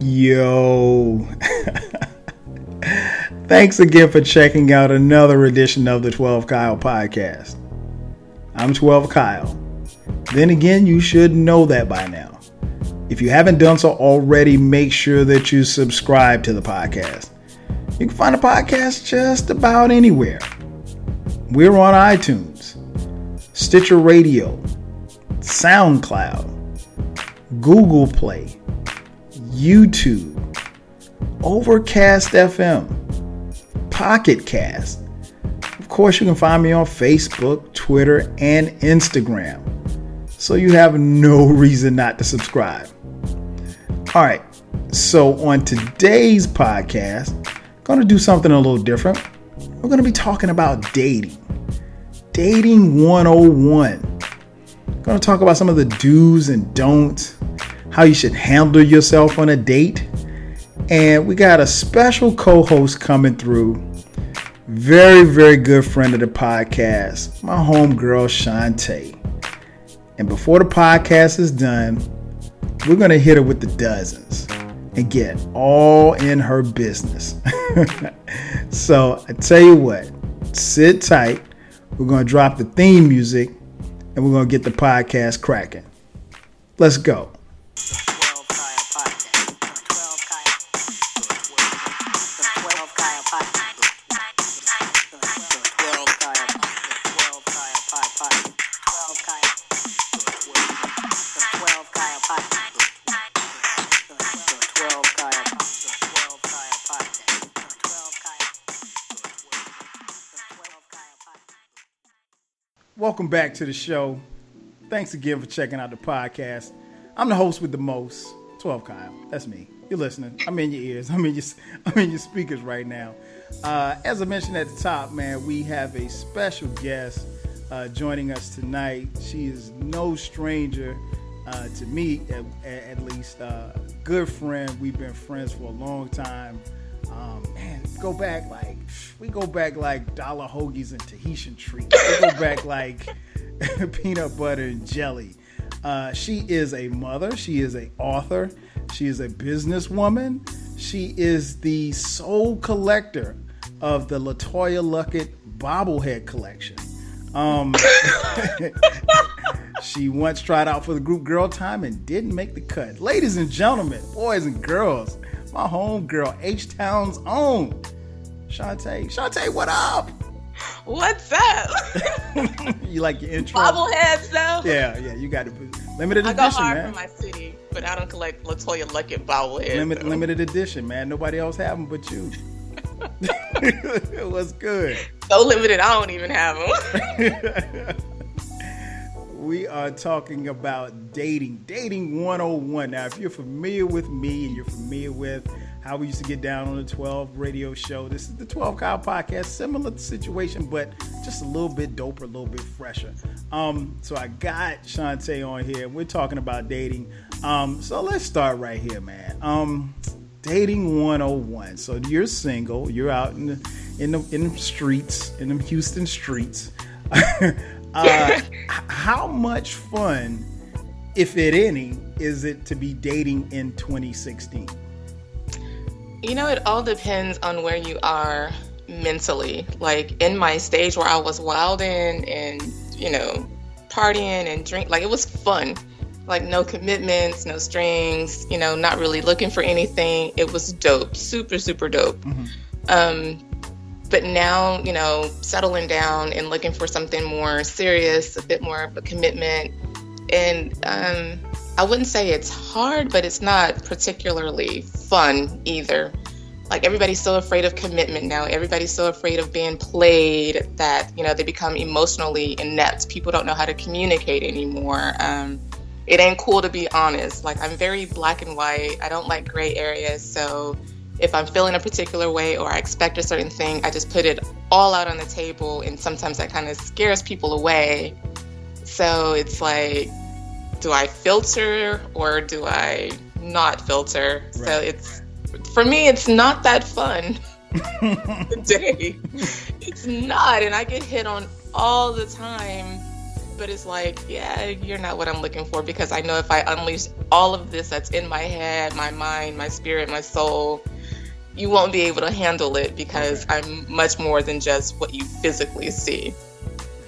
Yo. Thanks again for checking out another edition of the 12 Kyle podcast. I'm 12 Kyle. Then again, you should know that by now. If you haven't done so already, make sure that you subscribe to the podcast. You can find the podcast just about anywhere. We're on iTunes, Stitcher Radio, SoundCloud, Google Play, YouTube, Overcast FM, Pocket Cast. Of course, you can find me on Facebook, Twitter, and Instagram. So you have no reason not to subscribe. All right. So on today's podcast, I'm going to do something a little different. We're going to be talking about dating. Dating 101. I'm going to talk about some of the do's and don'ts, how you should handle yourself on a date. And we got a special co host coming through. Very, very good friend of the podcast, my homegirl Chantay. And before the podcast is done, we're going to hit her with the dozens and get all in her business. so I tell you what, sit tight. We're going to drop the theme music and we're going to get the podcast cracking. Let's go. Welcome back to the show. Thanks again for checking out the podcast. I'm the host with the most, 12 Kyle. That's me. You're listening. I'm in your ears. I'm in your I'm in your speakers right now. Uh, as I mentioned at the top, man, we have a special guest uh, joining us tonight. She is no stranger uh, to me, at, at least. Uh, good friend. We've been friends for a long time. Um, man, go back like we go back like dollar hoagies and Tahitian treats. We go back like peanut butter and jelly. Uh, she is a mother. She is a author. She is a businesswoman. She is the sole collector of the LeToya Luckett bobblehead collection. Um, she once tried out for the group Girl Time and didn't make the cut. Ladies and gentlemen, boys and girls, my home girl, H Town's own, Chantay. Chantay, what up? What's up? you like your intro? Bobbleheads, though. Yeah, yeah. You got to limited I edition, go hard man. for my city, but I don't collect LeToya Luckett bobbleheads. Limit, limited edition, man. Nobody else have them but you. What's good? So limited, I don't even have them. we are talking about dating, dating 101. Now, if you're familiar with me and you're familiar with how we used to get down on the 12 radio show, this is the 12 Kyle podcast. Similar situation, but just a little bit doper, a little bit fresher. Um, so I got Chantay on here. We're talking about dating. Um, so let's start right here, man. Um, dating 101. So you're single, you're out in the in the, in the streets, in the Houston streets. uh, how much fun, if it any, is it to be dating in 2016? You know, it all depends on where you are mentally. Like in my stage where I was wilding and, you know, partying and drink, like it was fun. Like no commitments, no strings, you know, not really looking for anything. It was dope, super, super dope. Um, but now, you know, settling down and looking for something more serious, a bit more of a commitment. And um, I wouldn't say it's hard, but it's not particularly fun either. Like everybody's so afraid of commitment now. Everybody's so afraid of being played that, you know, they become emotionally inept. People don't know how to communicate anymore. Um, it ain't cool to be honest. Like I'm very black and white. I don't like gray areas. So if I'm feeling a particular way or I expect a certain thing, I just put it all out on the table. And sometimes that kind of scares people away. So it's like, do I filter or do I not filter? So it's, for me, it's not that fun today. it's not. And I get hit on all the time but it's like, yeah, you're not what I'm looking for because I know if I unleash all of this that's in my head, my mind, my spirit, my soul, you won't be able to handle it because. I'm much more than just what you physically see.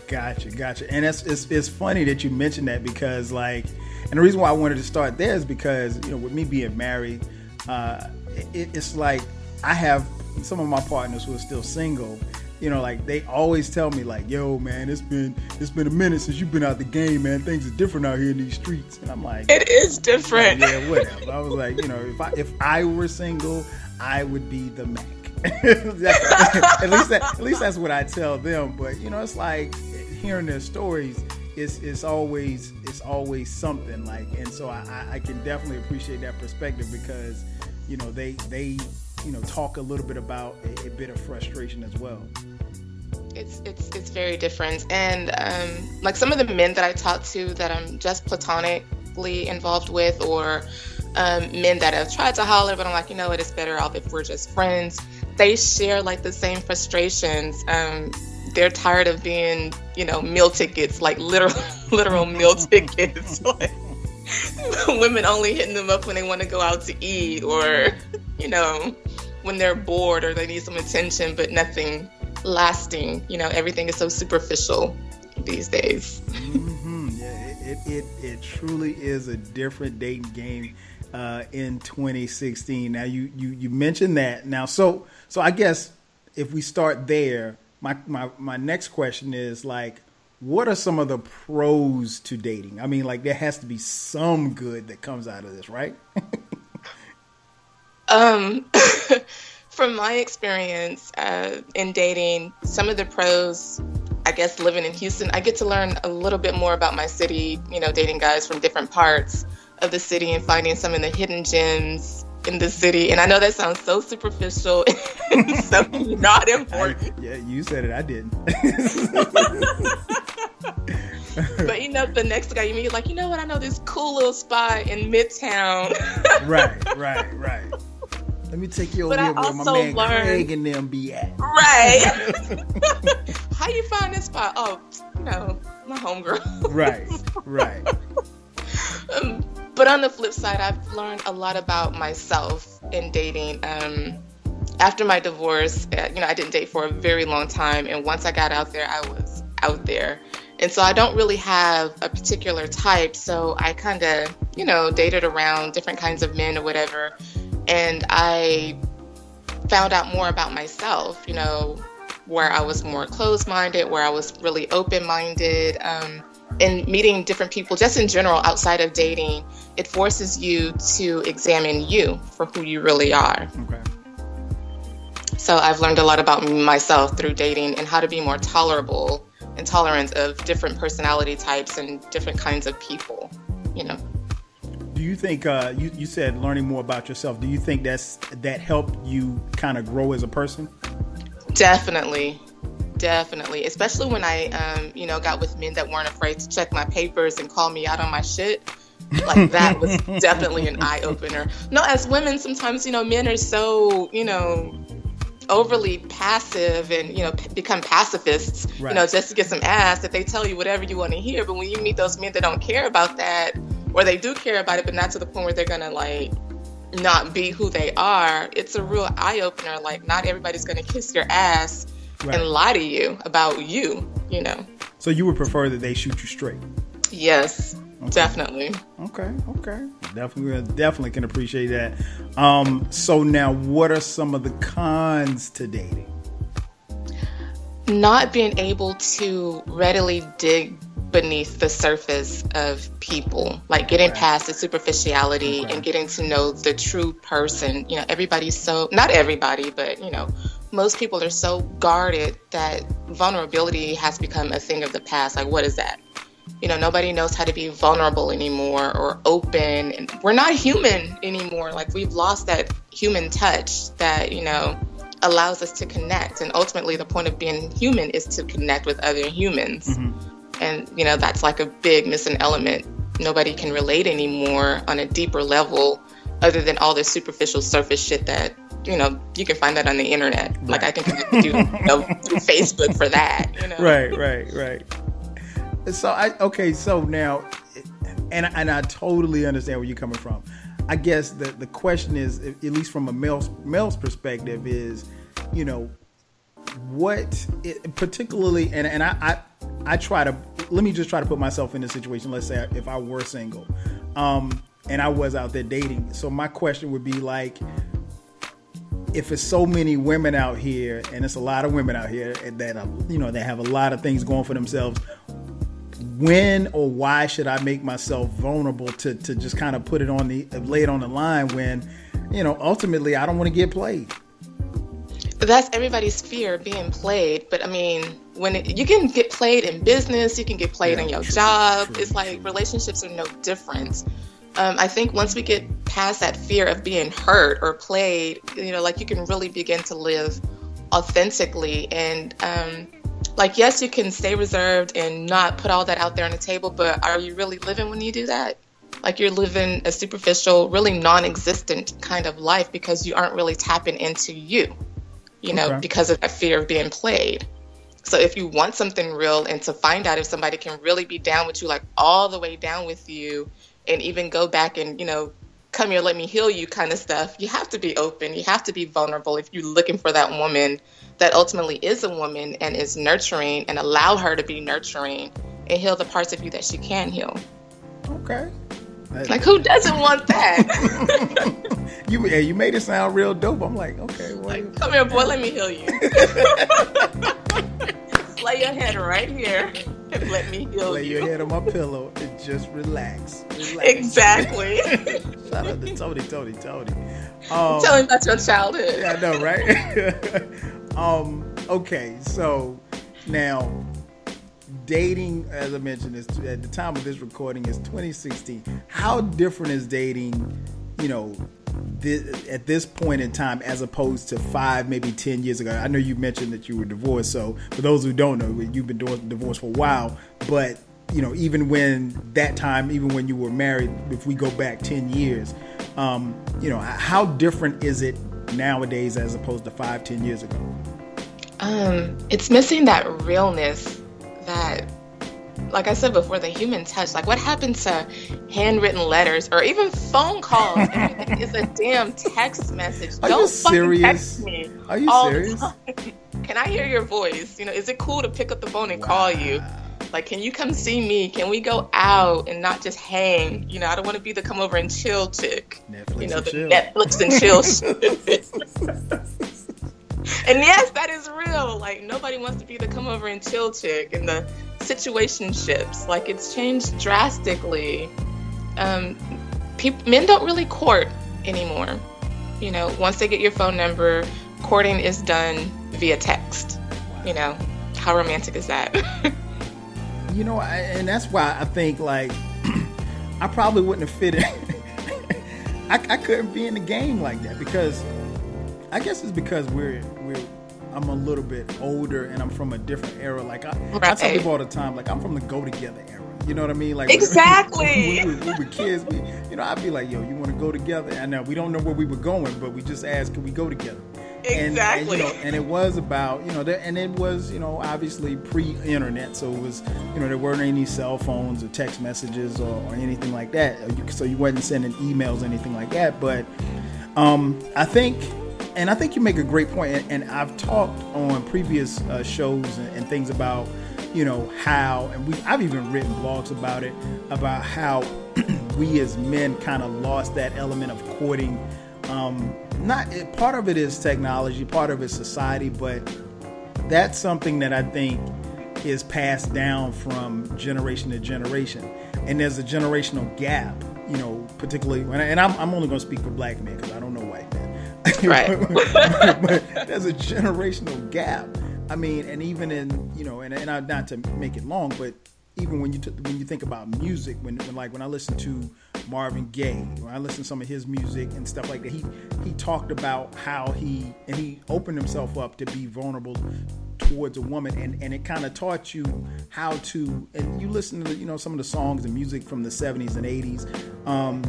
Gotcha, gotcha. And it's, it's, it's funny that you mentioned that because, like, and the reason why I wanted to start there is because, you know, with me being married, uh, it, it's like I have some of my partners who are still single you know, like they always tell me, like, "Yo, man, it's been it's been a minute since you've been out the game, man. Things are different out here in these streets." And I'm like, "It is different." Like, yeah, whatever. I was like, you know, if I if I were single, I would be the Mac. at least that, at least that's what I tell them. But you know, it's like hearing their stories. It's, it's always it's always something like, and so I, I can definitely appreciate that perspective because you know they they you know talk a little bit about a, a bit of frustration as well it's it's it's very different and um, like some of the men that i talk to that i'm just platonically involved with or um, men that have tried to holler but i'm like you know what it's better off if we're just friends they share like the same frustrations um, they're tired of being you know meal tickets like literal literal meal tickets like women only hitting them up when they want to go out to eat or you know when they're bored or they need some attention, but nothing lasting. You know, everything is so superficial these days. mm-hmm. Yeah, it, it, it, truly is a different dating game uh, in 2016. Now, you, you, you mentioned that. Now, so so I guess if we start there, my, my, my next question is like, what are some of the pros to dating? I mean, like there has to be some good that comes out of this, right? Um, from my experience uh, in dating, some of the pros, I guess, living in Houston, I get to learn a little bit more about my city. You know, dating guys from different parts of the city and finding some of the hidden gems in the city. And I know that sounds so superficial and so not important. I, yeah, you said it. I didn't. but you know, the next guy you meet, like, you know what? I know this cool little spot in Midtown. right, right, right. Let me take you over here where my man learned, Craig and them be at. Right. How you find this spot? Oh, you know, my homegirl. right, right. Um, but on the flip side, I've learned a lot about myself in dating. Um, after my divorce, uh, you know, I didn't date for a very long time, and once I got out there, I was out there. And so I don't really have a particular type. So I kind of, you know, dated around different kinds of men or whatever and I found out more about myself, you know, where I was more closed minded, where I was really open minded. Um, and meeting different people, just in general, outside of dating, it forces you to examine you for who you really are. Okay. So I've learned a lot about myself through dating and how to be more tolerable and tolerant of different personality types and different kinds of people, you know. Do you think uh, you, you said learning more about yourself. Do you think that's that helped you kind of grow as a person? Definitely. Definitely. Especially when i um, you know got with men that weren't afraid to check my papers and call me out on my shit like that was definitely an eye-opener no as women sometimes you know men are so you know overly passive and you know p- become pacifists right. you know just to get some ass that they tell you whatever you want to hear but when you meet those men that don't care about that or they do care about it, but not to the point where they're gonna like not be who they are. It's a real eye opener. Like not everybody's gonna kiss your ass right. and lie to you about you. You know. So you would prefer that they shoot you straight? Yes. Okay. Definitely. Okay. Okay. Definitely. Definitely can appreciate that. Um, so now, what are some of the cons to dating? Not being able to readily dig beneath the surface of people, like getting right. past the superficiality okay. and getting to know the true person. You know, everybody's so, not everybody, but, you know, most people are so guarded that vulnerability has become a thing of the past. Like, what is that? You know, nobody knows how to be vulnerable anymore or open. And we're not human anymore. Like, we've lost that human touch that, you know, allows us to connect. And ultimately, the point of being human is to connect with other humans. Mm-hmm and, you know, that's like a big missing element. Nobody can relate anymore on a deeper level other than all this superficial surface shit that, you know, you can find that on the internet. Right. Like I can connect with you, you know, through Facebook for that, you know? Right, right, right. So I okay. So now, and and I totally understand where you're coming from. I guess the the question is, at least from a male's male's perspective, is you know what it, particularly and and I, I I try to let me just try to put myself in a situation. Let's say if I were single, um, and I was out there dating. So my question would be like, if it's so many women out here, and it's a lot of women out here that are, you know they have a lot of things going for themselves. When or why should I make myself vulnerable to to just kind of put it on the lay it on the line when, you know, ultimately I don't want to get played. That's everybody's fear being played. But I mean, when it, you can get played in business, you can get played yeah, in your true, job. True, it's like true. relationships are no different. Um, I think once we get past that fear of being hurt or played, you know, like you can really begin to live authentically. And um, like, yes, you can stay reserved and not put all that out there on the table, but are you really living when you do that? Like you're living a superficial, really non existent kind of life because you aren't really tapping into you, you know, okay. because of that fear of being played. So if you want something real and to find out if somebody can really be down with you, like all the way down with you, and even go back and you know come here let me heal you kind of stuff you have to be open you have to be vulnerable if you're looking for that woman that ultimately is a woman and is nurturing and allow her to be nurturing and heal the parts of you that she can heal. Okay. Like who doesn't want that? You yeah, you made it sound real dope. I'm like okay well, like, come here boy let me heal you lay your head right here and let me heal Lay you. Lay your head on my pillow and just relax. relax. Exactly. Shout out to Tony, Toni, Toné. Um, Tell him about your childhood. Yeah, I know, right? um, okay, so now dating, as I mentioned, is at the time of this recording is 2016. How different is dating, you know, at this point in time as opposed to five, maybe 10 years ago? I know you mentioned that you were divorced. So, for those who don't know, you've been divorced for a while. But, you know, even when that time, even when you were married, if we go back 10 years, um, you know, how different is it nowadays as opposed to five, 10 years ago? Um, it's missing that realness that like I said before, the human touch. Like, what happened to handwritten letters or even phone calls? Everything is a damn text message. Are Don't fucking text me. Are you serious? Can I hear your voice? You know, is it cool to pick up the phone and wow. call you? Like, can you come see me? Can we go out and not just hang? You know, I don't want to be the come over and chill chick. Netflix you know, the chill. Netflix and chill. and yes, that is real. Like nobody wants to be the come over and chill chick in the situationships. Like it's changed drastically. Um, men don't really court anymore. You know, once they get your phone number, courting is done via text. You know, how romantic is that? you know, I, and that's why I think like I probably wouldn't have fit in. I, I couldn't be in the game like that because I guess it's because we're I'm a little bit older and I'm from a different era. Like I, right. I tell people all the time, like I'm from the go together era. You know what I mean? Like exactly. When, we, we, were kids, we, you know, I'd be like, "Yo, you want to go together?" And now we don't know where we were going, but we just asked, "Can we go together?" Exactly. And, and, you know, and it was about, you know, there, and it was, you know, obviously pre-internet, so it was, you know, there weren't any cell phones or text messages or, or anything like that. So you wasn't sending emails, or anything like that. But um, I think and I think you make a great point, and, and I've talked on previous uh, shows and, and, things about, you know, how, and we I've even written blogs about it, about how we as men kind of lost that element of courting. Um, not part of it is technology, part of it is society, but that's something that I think is passed down from generation to generation, and there's a generational gap, you know, particularly and I'm, I'm only going to speak for black men because I don't know men Right. but there's a generational gap. I mean, and even in you know, and, and not to make it long, but even when you t- when you think about music, when, when like when I listen to Marvin Gaye, when I listen to some of his music and stuff like that, he he talked about how he and he opened himself up to be vulnerable towards a woman, and, and it kind of taught you how to. And you listen to you know some of the songs and music from the '70s and '80s. Um,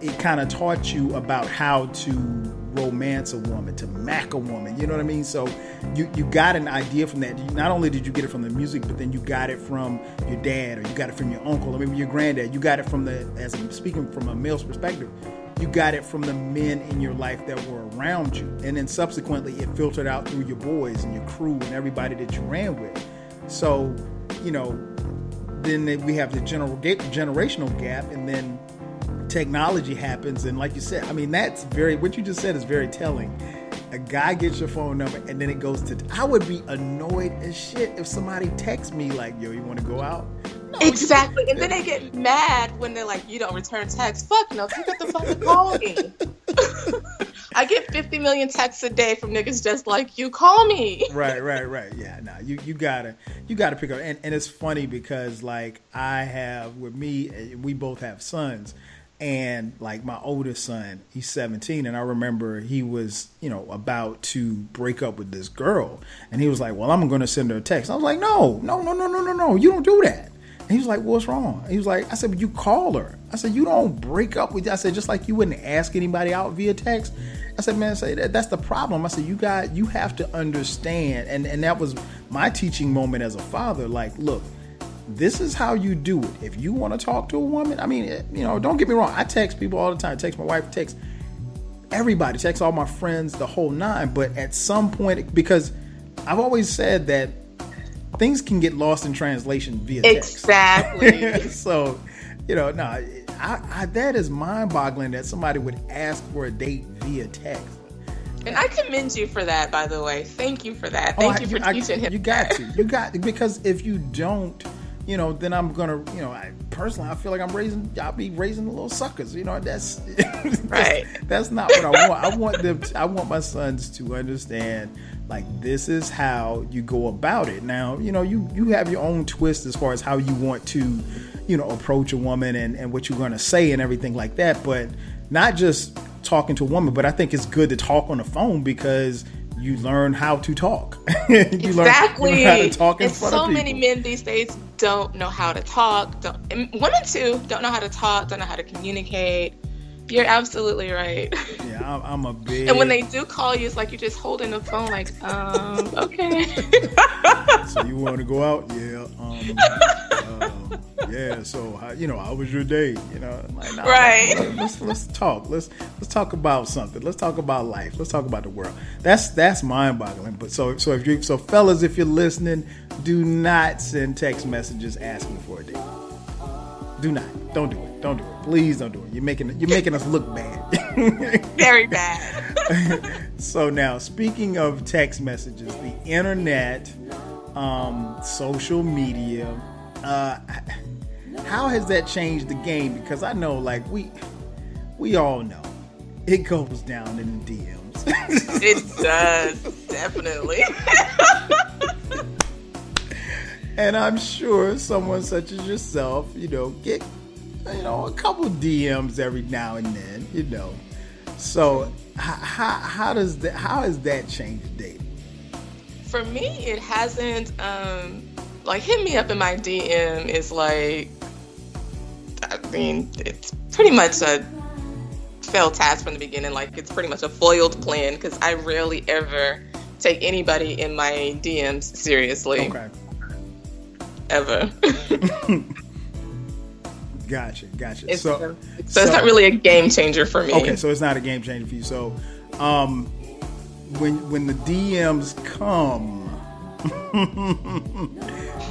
it kind of taught you about how to romance a woman, to mac a woman. You know what I mean? So you you got an idea from that. Not only did you get it from the music, but then you got it from your dad, or you got it from your uncle, or maybe your granddad. You got it from the as I'm speaking from a male's perspective. You got it from the men in your life that were around you, and then subsequently it filtered out through your boys and your crew and everybody that you ran with. So, you know, then we have the general generational gap, and then technology happens and like you said i mean that's very what you just said is very telling a guy gets your phone number and then it goes to i would be annoyed as shit if somebody texts me like yo you want to go out no, exactly and then they get mad when they're like you don't return texts fuck no pick up the phone and call me I get 50 million texts a day from niggas just like you. Call me. right, right, right. Yeah, nah, you you gotta you gotta pick up. And and it's funny because like I have with me, eh, we both have sons, and like my oldest son he's 17 and i remember he was you know about to break up with this girl. And he was like well i'm gonna send her a text. I was like no no no no no no no you don't do that. And he was like what's wrong? He was like i said but you call her. I said you don't break up with i said just like you wouldn't ask anybody out via text. I said man say that, that's the problem. I said you got you have to understand and and that was my teaching moment as a father. Like look this is how you do it. If you want to talk to a woman, I mean, eh, you know, don't get me wrong. I text people all the time. I text my wife, text everybody, text all my friends, the whole nine. But at some point, because I've always said that things can get lost in translation via text. Exactly. so, you know, no, I, I, that is mind-boggling that somebody would ask for a date via text. And I commend you for that, by the way. Thank you for that. Oh, Thank oh, you for I, teaching him. You got to. You got to, because if you don't you know, then I'm gonna, you know, I personally I feel like I'm raising, I'll be raising the little suckers. You know, that's right. that's, that's not what I want. I want them. To, I want my sons to understand, like this is how you go about it. Now, you know, you you have your own twist as far as how you want to, you know, approach a woman and and what you're gonna say and everything like that. But not just talking to a woman, but I think it's good to talk on the phone because you learn how to talk. you exactly. Learn, to talk in and so many men these days don't know how to talk. Don't women too don't know how to talk. Don't know how to communicate. You're absolutely right. Yeah, I'm, I'm a big. And when they do call you, it's like you're just holding the phone, like, um, okay. so you want to go out? Yeah. Um, uh, yeah. So how, you know, how was your day? You know, like, nah, right. Let's let's talk. Let's let's talk about something. Let's talk about life. Let's talk about the world. That's that's mind boggling. But so so if you so fellas, if you're listening, do not send text messages asking for a date. Do not. Don't do it. Don't do it. Please don't do it. You're making you're making us look bad. Very bad. so now, speaking of text messages, the internet, um, social media, uh, how has that changed the game? Because I know, like we we all know, it goes down in the DMs. it does definitely. and I'm sure someone such as yourself, you know, get you know a couple DMs every now and then, you know. So how how does that how has that changed dating? For me, it hasn't. Um, like hit me up in my DM is like, I mean, it's pretty much a failed task from the beginning. Like it's pretty much a foiled plan because I rarely ever take anybody in my DMs seriously. Okay ever. gotcha, gotcha. It's, so, so, so, it's not really a game changer for me. Okay, so it's not a game changer for you. So, um, when when the DMs come,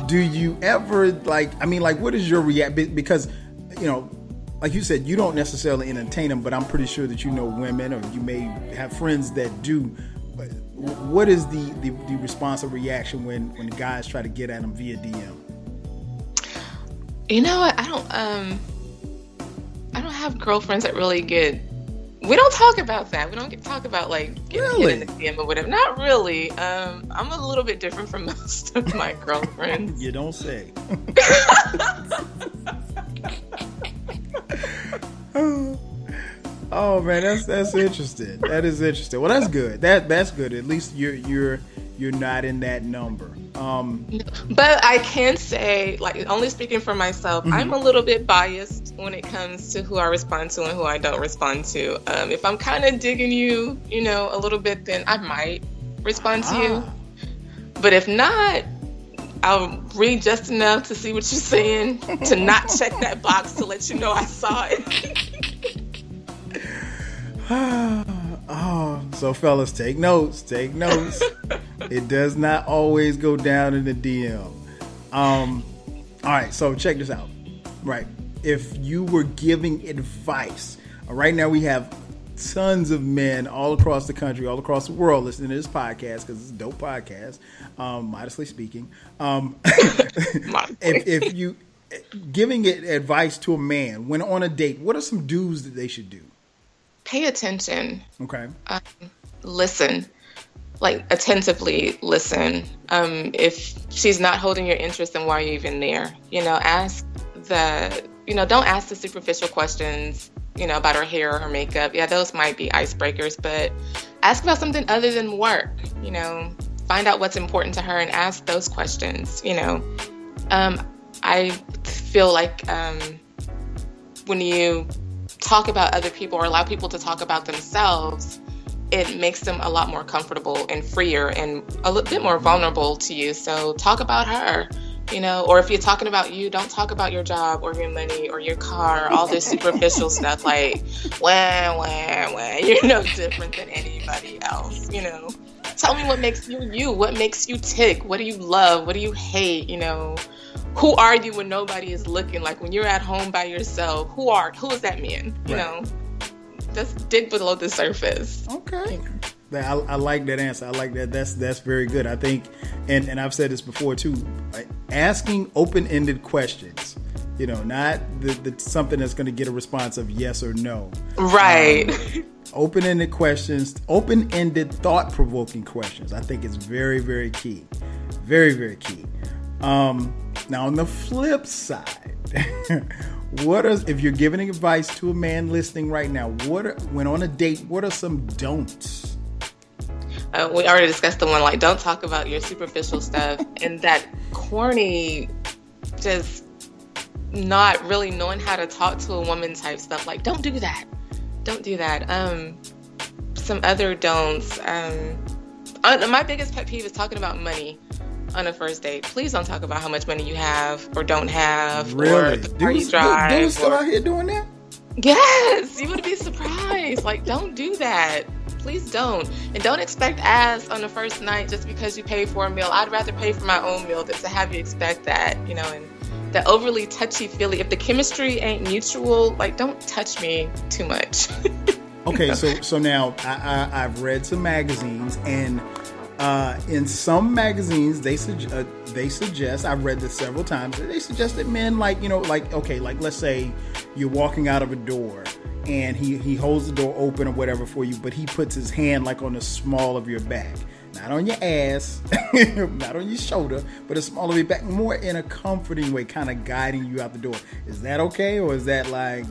do you ever like? I mean, like, what is your react? Because you know, like you said, you don't necessarily entertain them, but I'm pretty sure that you know women, or you may have friends that do what is the, the, the response or reaction when when guys try to get at them via DM? You know what? I don't um I don't have girlfriends that really get we don't talk about that. We don't get talk about like getting really? hit in the DM or whatever. Not really. Um, I'm a little bit different from most of my girlfriends. you don't say. oh man, that's that's interesting. That is interesting. Well, that's good. That that's good. At least you're you're you're not in that number. Um, but I can say, like, only speaking for myself, mm-hmm. I'm a little bit biased when it comes to who I respond to and who I don't respond to. Um, if I'm kind of digging you, you know, a little bit, then I might respond to you. Ah. But if not, I'll read just enough to see what you're saying, to not check that box to let you know I saw it. oh, so fellas, take notes. Take notes. it does not always go down in the DM. Um, all right, so check this out. Right, if you were giving advice, right now we have tons of men all across the country, all across the world listening to this podcast because it's a dope podcast, um, modestly speaking. Um, if, if, you giving it advice to a man when on a date, what are some do's that they should do? Pay attention. Okay. Um, listen, like attentively listen. Um, if she's not holding your interest, then why are you even there? You know, ask the you know, don't ask the superficial questions you know, about her hair or her makeup. Yeah, those might be icebreakers, but ask about something other than work, you know, find out what's important to her and ask those questions, you know. Um, I feel like um, when you talk about other people or allow people to talk about themselves, it makes them a lot more comfortable and freer and a little bit more vulnerable to you. So talk about her you know, or if you're talking about you, don't talk about your job or your money or your car, all this superficial stuff like, wah, wah, wah, you're no different than anybody else, you know. Tell me what makes you you, what makes you tick, what do you love, what do you hate, you know. Who are you when nobody is looking? Like when you're at home by yourself, who are who is that man? You right. know, just dig below the surface. Okay. You? I, I, like that answer. I like that. That's that's very good. I think, and and I've said this before too. Asking open-ended questions, you know, not the, the something that's going to get a response of yes or no. Right. Um, open-ended questions, open-ended, thought-provoking questions. I think is very very key, very very key. Um, now on the flip side. what are if you're giving advice to a man listening right now what are, when on a date what are some don'ts? Uh, we already discussed the one like don't talk about your superficial stuff and that corny just not really knowing how to talk to a woman type stuff. Like don't do that. Don't do that. Um some other don'ts um uh, my biggest pet peeve is talking about money on a first date please don't talk about how much money you have or don't have really? or the car you drive dudes still out here doing that yes you would be surprised like don't do that please don't. And don't expect ass on the first night just because you pay for a meal. I'd rather pay for my own meal than to have you expect that, you know, and the overly touchy feely. If the chemistry ain't mutual, like don't touch me too much. okay, so so now I, I I've read some magazines and uh, in some magazines they suggest uh, they suggest I've read this several times they suggest that men like you know like okay like let's say you're walking out of a door and he, he holds the door open or whatever for you, but he puts his hand like on the small of your back. Not on your ass, not on your shoulder, but a small of your back, more in a comforting way, kind of guiding you out the door. Is that okay, or is that like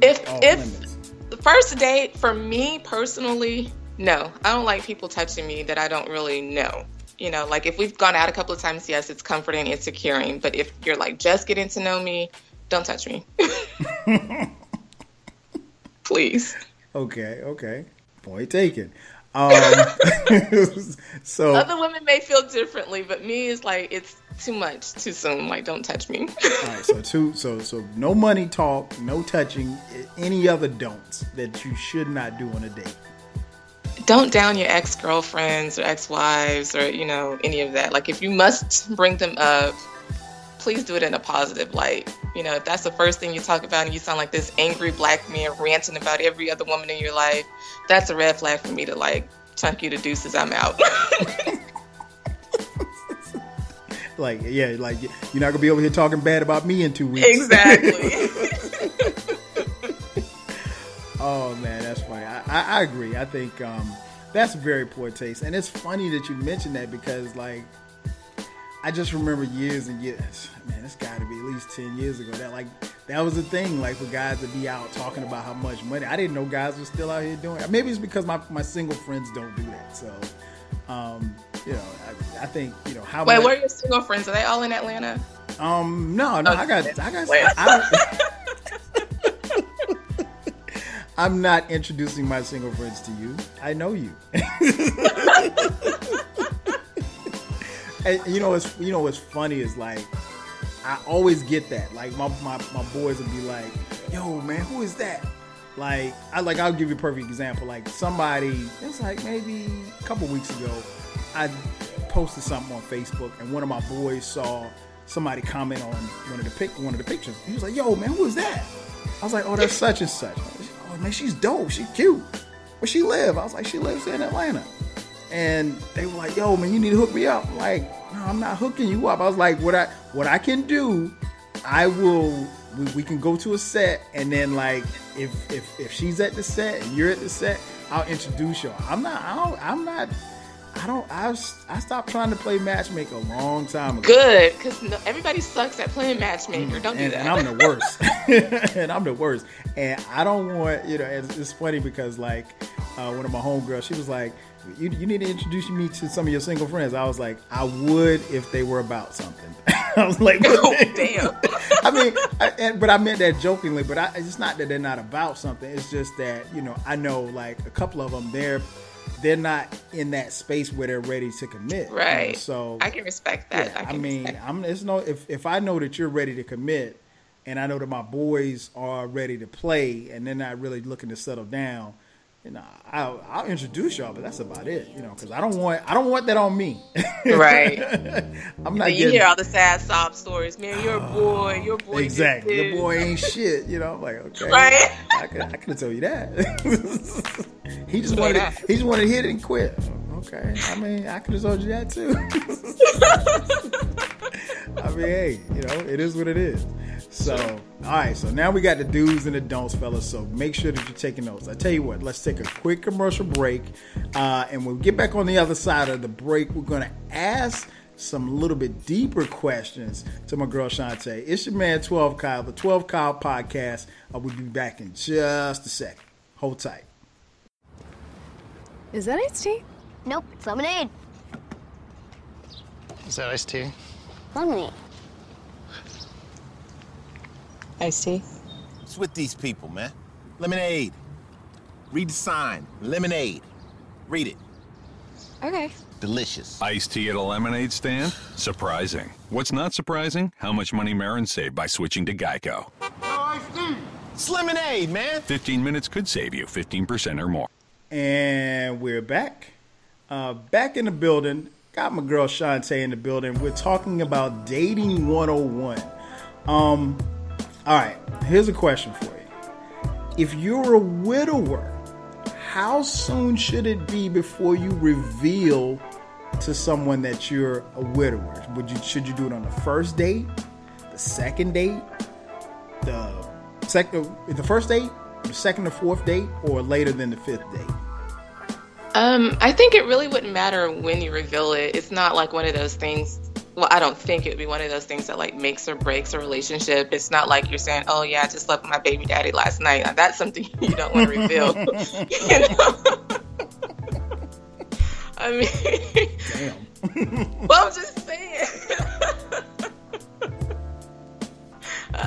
if if the first date for me personally, no, I don't like people touching me that I don't really know. You know, like if we've gone out a couple of times, yes, it's comforting, it's securing. But if you're like just getting to know me, don't touch me. please. Okay, okay. Point taken. Um, so other women may feel differently, but me is like it's too much, too soon. Like don't touch me. all right, so two, so so no money talk, no touching. Any other don'ts that you should not do on a date? Don't down your ex girlfriends or ex wives or you know any of that. Like if you must bring them up, please do it in a positive light. You know, if that's the first thing you talk about and you sound like this angry black man ranting about every other woman in your life, that's a red flag for me to like chunk you to deuces. I'm out. like, yeah, like you're not gonna be over here talking bad about me in two weeks. Exactly. oh man, that's funny. I, I, I agree. I think um, that's very poor taste, and it's funny that you mentioned that because like I just remember years and years. Man, it's got to be at least ten years ago. That like that was the thing, like for guys to be out talking about how much money. I didn't know guys were still out here doing. it. Maybe it's because my my single friends don't do that. So, um, you know, I, I think you know how. Wait, much, where are your single friends? Are they all in Atlanta? Um, no, no, I got, I got. Wait. I, I'm not introducing my single friends to you. I know you. and you know what's you know what's funny is like I always get that. Like my, my, my boys would be like, yo man, who is that? Like I like I'll give you a perfect example. Like somebody it's like maybe a couple weeks ago, I posted something on Facebook and one of my boys saw somebody comment on one of the pic one of the pictures. He was like, yo man, who is that? I was like, oh that's such and such. Man, she's dope, she's cute. Where she live? I was like, she lives in Atlanta and they were like, "Yo, man, you need to hook me up." I'm like, no, I'm not hooking you up. I was like, "What I what I can do, I will. We, we can go to a set, and then like, if if if she's at the set and you're at the set, I'll introduce y'all. I'm not. I I'm not. I don't. I I stopped trying to play matchmaker a long time ago. Good, because no, everybody sucks at playing matchmaker. Don't do that. and I'm the worst. and I'm the worst. And I don't want, you know, it's, it's funny because like uh, one of my homegirls, she was like, you, you need to introduce me to some of your single friends. I was like, I would if they were about something. I was like, oh damn. I mean, I, and, but I meant that jokingly. But I, it's not that they're not about something. It's just that you know I know like a couple of them they're they're not in that space where they're ready to commit. you know, Right. so I can respect that. yeah, I, can mean, I'm it's no if if I know that you're ready to commit, and I know that my boys are ready to play, and they're not really looking to settle down, you know, I'll, I'll introduce y'all, but that's about it, you know, because I don't want I don't want that on me. right. Mm. I'm not you getting hear all the sad sob stories. Man, your ah, boy, your boy. exactly. this. Your boy ain't shit, you know. I'm like, okay, Right. I could I could have told you that. he just wanted that. he just wanted to hit it and quit. Okay, I mean, I could have told you that too. I mean, hey, you know, it is what it is. So, all right, so now we got the do's and the don'ts, fellas. So make sure that you're taking notes. I tell you what, let's take a quick commercial break, uh, and when we get back on the other side of the break, we're gonna ask some little bit deeper questions to my girl Chantay. It's your man 12 Kyle, the 12 Kyle podcast. I will be back in just a second. Hold tight. Is that iced tea? Nope, it's lemonade. Is that iced tea? Lemonade. Iced tea? It's with these people, man? Lemonade. Read the sign. Lemonade. Read it. Okay. Delicious. Iced tea at a lemonade stand? Surprising. What's not surprising? How much money Marin saved by switching to Geico. No, It's lemonade, man. 15 minutes could save you 15% or more. And we're back. Uh, back in the building. Got my girl Chantay in the building. We're talking about dating 101. Um, all right, here's a question for you. If you're a widower, how soon should it be before you reveal to someone that you're a widower? Would you should you do it on the first date, the second date, the second, the first date, the second or fourth date, or later than the fifth date? Um, I think it really wouldn't matter when you reveal it. It's not like one of those things. Well, I don't think it would be one of those things that like makes or breaks a relationship. It's not like you're saying, "Oh yeah, I just slept with my baby daddy last night." Now, that's something you don't want to reveal. I mean, Damn. well, I'm just saying.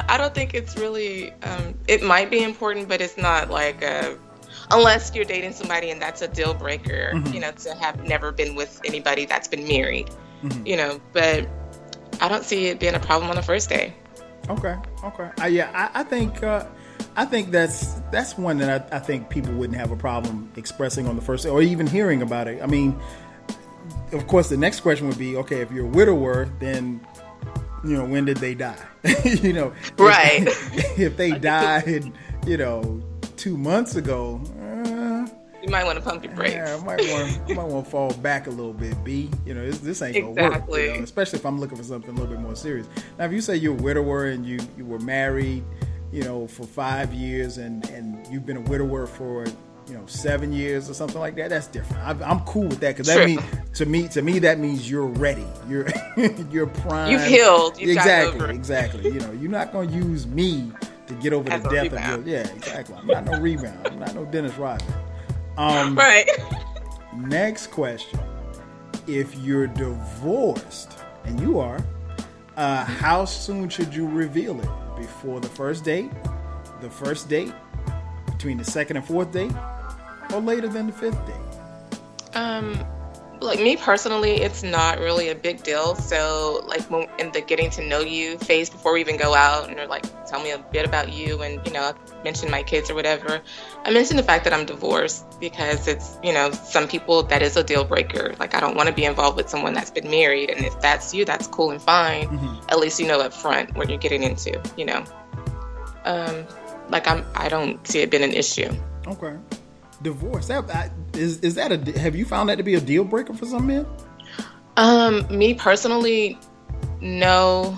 I don't think it's really. Um, it might be important, but it's not like a. Unless you're dating somebody and that's a deal breaker, Mm-hmm. you know, to have never been with anybody that's been married, Mm-hmm. you know. But I don't see it being a problem on the first day. Okay, okay. Uh, yeah, I, I think uh, I think that's that's one that I, I think people wouldn't have a problem expressing on the first day or even hearing about it. I mean, of course, the next question would be, okay, if you're a widower, then you know when did they die? you know, if- Right. If, they died, you know, two months ago. You might want to pump your brakes. yeah, I might want I might want to fall back a little bit, B. You know, this, this ain't gonna work. Exactly. You know, especially if I'm looking for something a little bit more serious. Now, if you say you're a widower and you you were married, you know, for five years and and you've been a widower for you know seven years or something like that, that's different. I, I'm cool with that because that means to me to me that means you're ready. You're you're prime. You've healed. You've exactly, over exactly. You know, you're not gonna use me to get over As the death rebound. of your. Yeah, exactly. I'm not no rebound. I'm not no Dennis Rodman. Um, Right. Next question. if you're divorced, and you are, uh, how soon should you reveal it? Before the first date, the first date, between the second and fourth date, or later than the fifth date? Um, like me personally, it's not really a big deal. So like in the getting to know you phase before we even go out, and they're like, tell me a bit about you, and you know, mention my kids or whatever. I mention the fact that I'm divorced because it's you know some people that is a deal breaker. Like I don't want to be involved with someone that's been married, and if that's you, that's cool and fine. Mm-hmm. At least you know up front what you're getting into. You know, um, like I'm I don't see it being an issue. Okay divorce. That, is is that a have you found that to be a deal breaker for some men? Um, me personally, no.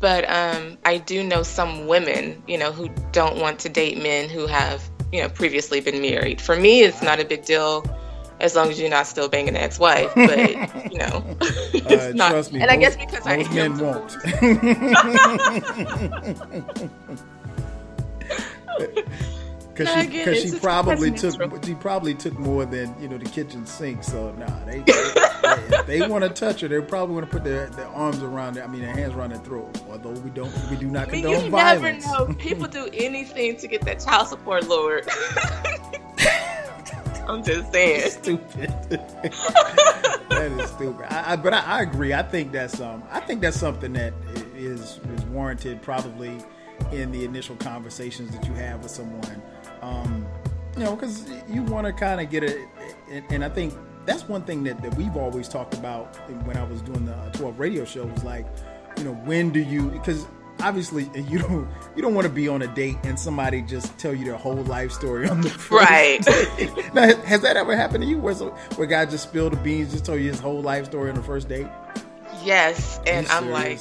But um, I do know some women, you know, who don't want to date men who have, you know, previously been married. For me, it's not a big deal as long as you're not still banging the ex-wife. But you know, it's uh, not. Trust me, and most, I guess because I men won't. because she, cause she probably took she probably took more than you know the kitchen sink. So nah, they they, they want to touch her. They probably want to put their, their arms around their, I mean their hands around their throat. Although we don't we do not I mean, condone you violence. never know. People do anything to get that child support lowered. I'm just saying. Stupid. that is stupid. I, I, but I, I, agree. I think that's um I think that's something that is is warranted probably in the initial conversations that you have with someone um, you know, because you want to kind of get it, and, I think that's one thing that, that we've always talked about when I was doing the 12 radio show was like, you know, when do you, because obviously you don't you don't want to be on a date and somebody just tell you their whole life story on the first right. now, has that ever happened to you where where guy just spilled the beans, just told you his whole life story on the first date? Yes, and I'm like.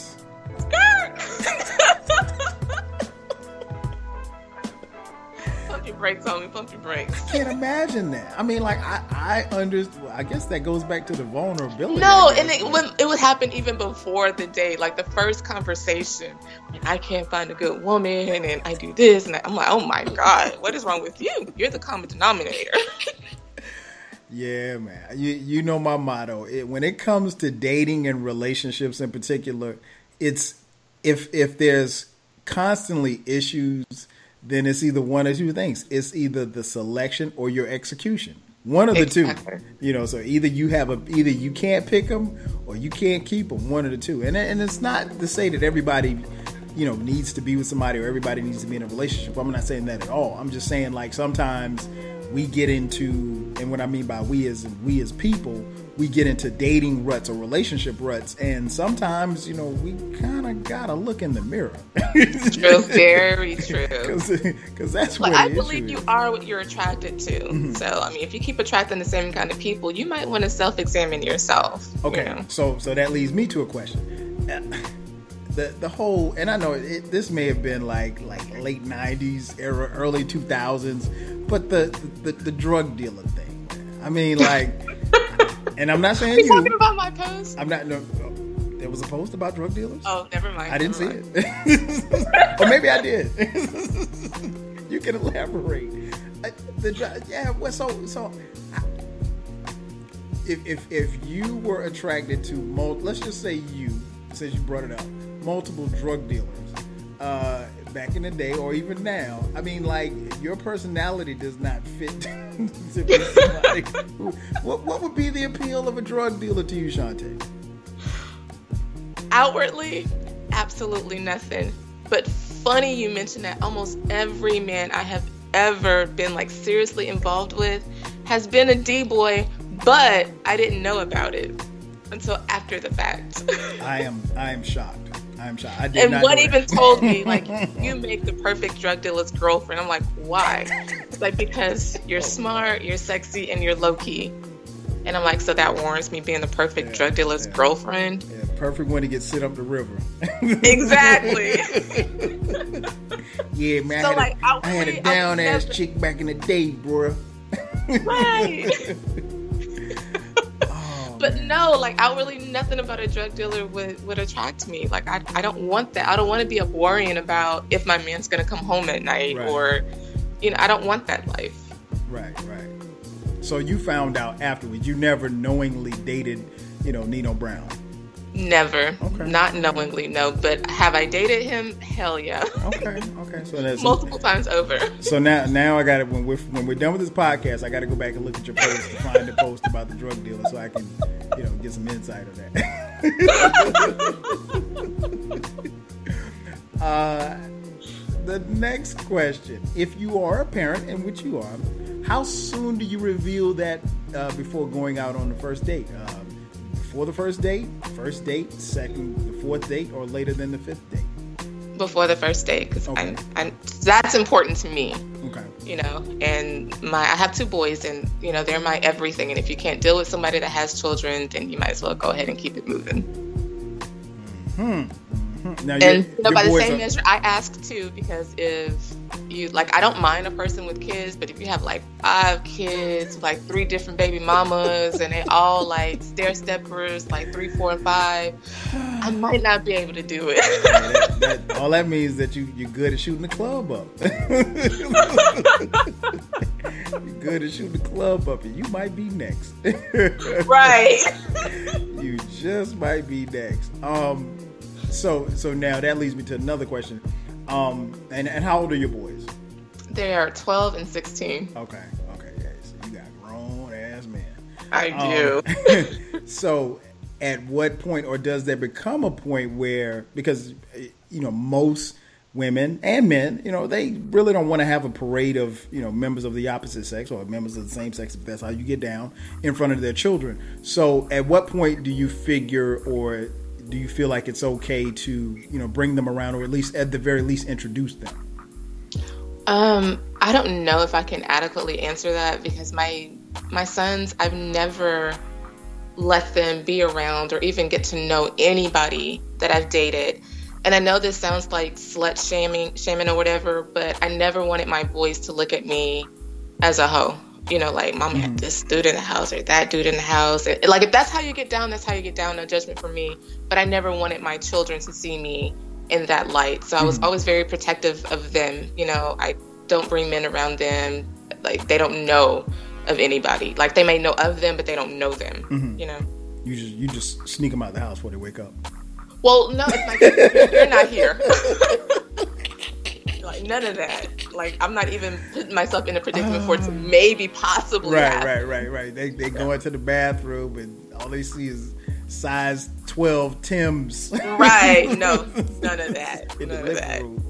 Brakes on me. Pump your brakes. I can't imagine that. I mean, like I, I understand. I guess that goes back to the vulnerability. No, and it when it would happen even before the date, like the first conversation. I can't find a good woman, and I do this, and I'm like, oh my god, what is wrong with you? You're the common denominator. Yeah, man. You you know my motto. It, when it comes to dating and relationships in particular, it's if if there's constantly issues then it's either one or two things. It's either the selection or your execution. One of the exactly. two. You know, so either you have a either you can't pick them or you can't keep them. One of the two. And and it's not to say that everybody you know needs to be with somebody or everybody needs to be in a relationship. I'm not saying that at all. I'm just saying like sometimes we get into and what I mean by we as we as people we get into dating ruts or relationship ruts, and sometimes you know we kind of gotta look in the mirror. true, very true. Because that's what I believe you are what you're attracted to. Mm-hmm. So I mean, if you keep attracting the same kind of people, you might want to self-examine yourself. Okay, you know? so so that leads me to a question. The, the whole and I know it, this may have been like like late '90s era, early 2000s, but the the, the drug dealer thing. I mean, like and I'm not saying Are you. talking about my post? I'm not. No, there was a post about drug dealers. Oh, never mind. I didn't see mind. it, or maybe I did. you can elaborate. Uh, the yeah. Well, so so. If, if, if you were attracted to, let's just say you, since you brought it up, multiple drug dealers, uh, back in the day or even now. I mean, like your personality does not fit to be somebody. Who, what what would be the appeal of a drug dealer to you, Chantay? Outwardly, absolutely nothing. But funny you mentioned that almost every man I have ever been like seriously involved with has been a D boy, but I didn't know about it until after the fact. I am I am shocked. I'm shocked. I did and what even told me like you make the perfect drug dealer's girlfriend. I'm like, why? It's like because you're smart, you're sexy, and you're low key. And I'm like, so that warrants me being the perfect yeah, drug dealer's yeah. girlfriend. Yeah, perfect when he get sit up the river. exactly. yeah, man. So I like, a, I had a down ass chick back in the day, bro. right. But no, like outwardly, nothing about a drug dealer would, would attract me. Like I, I don't want that. I don't want to be up worrying about if my man's gonna come home at night right. or, you know, I don't want that life. Right, right. so you found out afterwards. You never knowingly dated, you know, Nino Brown. Never. Okay. Not knowingly, no. But have I dated him? Hell yeah. Okay, okay. So that's Multiple times over. So now, now I got it. When we're when we're done with this podcast, I got to go back and look at your post to find the post about the drug dealer, so I can, you know, get some insight of that. uh, the next question: If you are a parent, and which you are, how soon do you reveal that uh, before going out on the first date? Uh, before the first date, first date, second, the fourth date, or later than the fifth date? Before the first date, because Okay. That's important to me. Okay. you know and my i have two boys and you know they're my everything and if you can't deal with somebody that has children then you might as well go ahead and keep it moving hmm. Now, and you know by the same are- measure i ask too because if you like i don't mind a person with kids but if you have like five kids like three different baby mamas and they all like stair steppers like three four and five i might not be able to do it that, that, all that means that you you're good at shooting the club up. you're good at shooting the club up, and you might be next. right you just might be next. Um, so so now that leads me to another question. Um, and and how old are your boys? they are 12 and 16 Okay, okay, yeah. So you got grown ass men. i Um, do so at what point or does there become a point where because you know most women and men you know they really don't want to have a parade of you know members of the opposite sex or members of the same sex if that's how you get down in front of their children so at what point do you figure or do you feel like it's okay to you know bring them around or at least at the very least introduce them Um, I don't know if I can adequately answer that because my my sons, I've never let them be around or even get to know anybody that I've dated. And I know this sounds like slut shaming, shaming or whatever, but I never wanted my boys to look at me as a hoe. You know, like mom had mm-hmm. this dude in the house or that dude in the house. And, like if that's how you get down, that's how you get down. No judgment for me. But I never wanted my children to see me in that light. So I was mm-hmm. always very protective of them. You know, I don't bring men around them. Like they don't know of anybody. Like they may know of them, but they don't know them. Mm-hmm. You know. you just you just sneak them out of the house before they wake up Well, no, it's like you're not here. like none of that. Like I'm not even putting myself in a predicament for it to maybe possibly Right, happen. right, right, right. They they go into the bathroom and all they see is size twelve Tim's Right. No, none of that. in the None of that. room.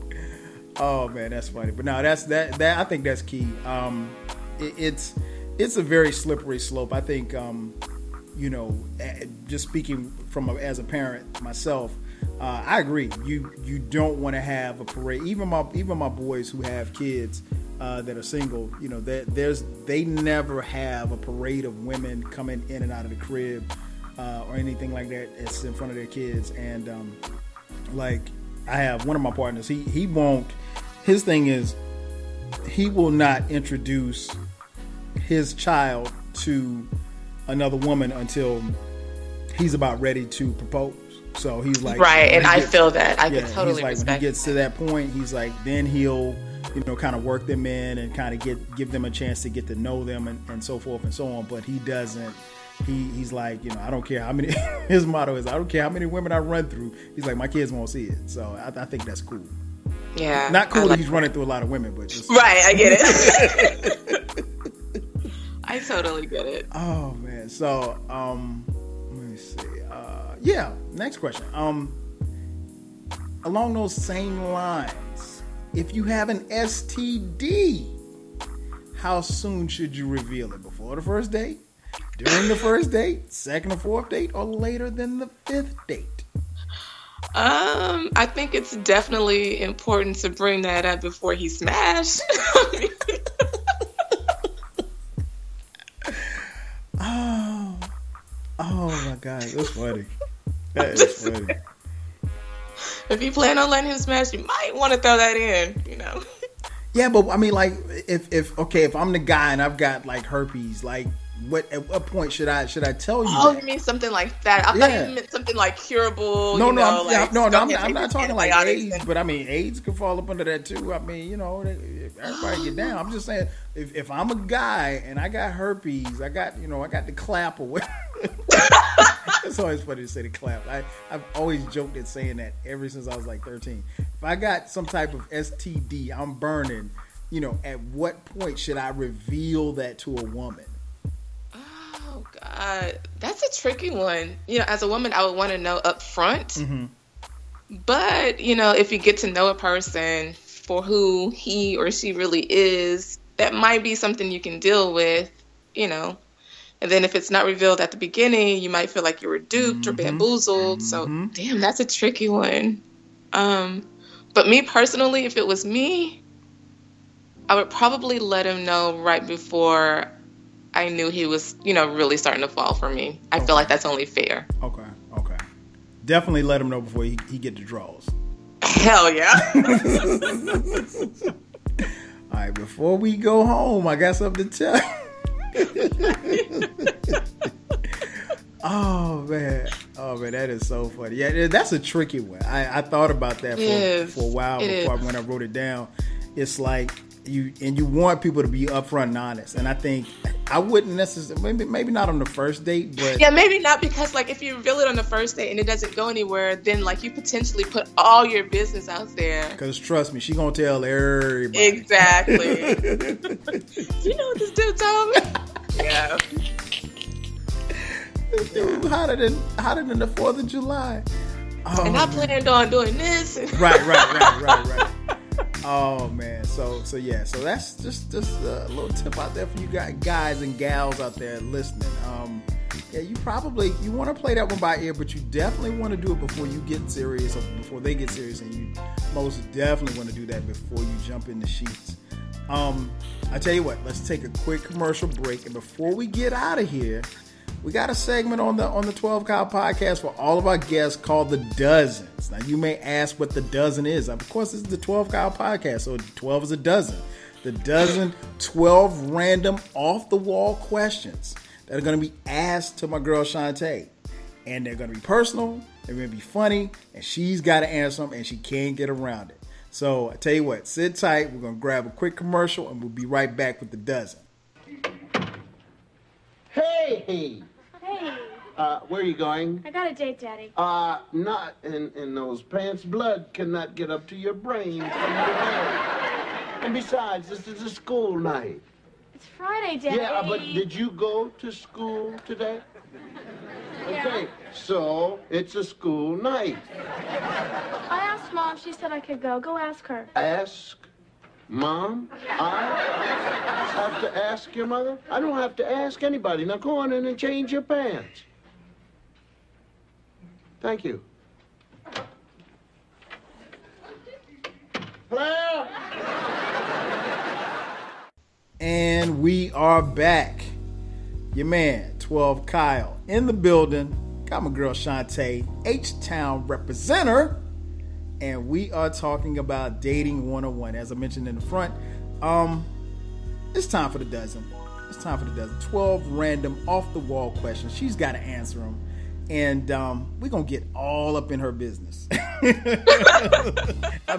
Oh man, that's funny. But no, that's that that I think that's key. Um, it, it's it's a very slippery slope. I think um, you know, eh, just speaking from a, as a parent myself, uh, I agree. You you don't want to have a parade. Even my even my boys who have kids uh, that are single, you know, that there's they never have a parade of women coming in and out of the crib uh, or anything like that. It's in front of their kids, and um, like I have one of my partners. He he won't. His thing is he will not introduce his child to another woman until he's about ready to propose. So he's like, Right, and I gets- feel that. I yeah, can totally he's like when he gets to that point, he's like, then he'll, you know, kind of work them in and kind of get give them a chance to get to know them and, and so forth and so on. But he doesn't. He he's like, you know, I don't care how many. his motto is, I don't care how many women I run through. He's like, my kids won't see it. So I, I think that's cool. yeah. Not cool I that like- he's running through a lot of women, but just Right, I get it. I totally get it. Oh man. So um let me see. Yeah, next question. Um along those same lines, if you have an STD, how soon should you reveal it? Before the first date? During the first date? Second or fourth date? Or later than the fifth date? Um, I think it's definitely important to bring that up before he smashed. Oh, oh my god, that's funny. That is funny. if you plan on letting him smash, you might want to throw that in. You know. Yeah, but I mean, like, if if okay, if I'm the guy and I've got like herpes, like, what at what point should I should I tell you? Oh, that? you mean something like that? I thought Yeah. you meant something like curable. No, you no, know, I'm, like, no, no, I'm, get I'm not talking like AIDS, and- but I mean AIDS could fall up under that too. I mean, you know, everybody get down. I'm just saying, if, if I'm a guy and I got herpes, I got you know, I got the clap or whatever. it's always funny to say the clap. I I've always joked at saying that ever since I was like 13. If I got some type of STD, I'm burning. You know, at what point should I reveal that to a woman? Oh God, that's a tricky one. You know, as a woman, I would want to know up front. Mm-hmm. But you know, if you get to know a person for who he or she really is, that might be something you can deal with. You know, and then if it's not revealed at the beginning, you might feel like you were duped Mm-hmm. or bamboozled. So, damn, that's a tricky one. Um, but me personally, if it was me, I would probably let him know right before I knew he was, you know, really starting to fall for me. I feel like that's only fair. Okay, okay. Definitely let him know before he, he get the draws. Hell yeah. All right, before we go home, I got something to tell. oh man, oh man, that is so funny. Yeah, that's a tricky one. I, I thought about that for, for a while It before is. when I wrote it down. It's like you and you want people to be upfront and honest, and I think I wouldn't necessarily maybe maybe not on the first date, but yeah, maybe not because like if you reveal it on the first date and it doesn't go anywhere, then like you potentially put all your business out there. because trust me, she gonna tell everybody. Exactly. you know what this dude told me? Yeah. Dude, hotter than hotter than the Fourth of July. Oh, And I man. planned on doing this. right, right, right, right, right. Oh man, so so yeah, so that's just just a little tip out there for you guys, guys and gals out there listening. Um, yeah, you probably you want to play that one by ear, but you definitely want to do it before you get serious or before they get serious, and you most definitely want to do that before you jump in the sheets. Um, I tell you what, let's take a quick commercial break, and before we get out of here, we got a segment on the on the 12 Kyle podcast for all of our guests called the dozens. Now you may ask what the dozen is. Of course, this is the 12 Kyle podcast, so 12 is a dozen. The dozen 12 random off the wall questions that are going to be asked to my girl Chantay. And they're going to be personal, they're going to be funny, and she's got to answer them and she can't get around it. So I tell you what, sit tight. We're going to grab a quick commercial and we'll be right back with the dozen. Hey! Hey, Uh, where are you going? I got a date, Daddy. Uh, not in, in those pants. Blood cannot get up to your brain from your head. And besides, this is a school night. It's Friday, Daddy. Yeah, but did you go to school today? Yeah. Okay, so it's a school night. I asked Mom. She said I could go. Go ask her. Ask mom. I have to ask your mother. I don't have to ask anybody. Now go on in and change your pants. Thank you. Claire! And we are back. Your man, 12 Kyle, in the building. Got my girl Chantay, H Town representer. And we are talking about dating 101. As I mentioned in the front, um, it's time for the dozen. It's time for the dozen. 12 random off the wall questions. She's got to answer them. And um, we're going to get all up in her business. I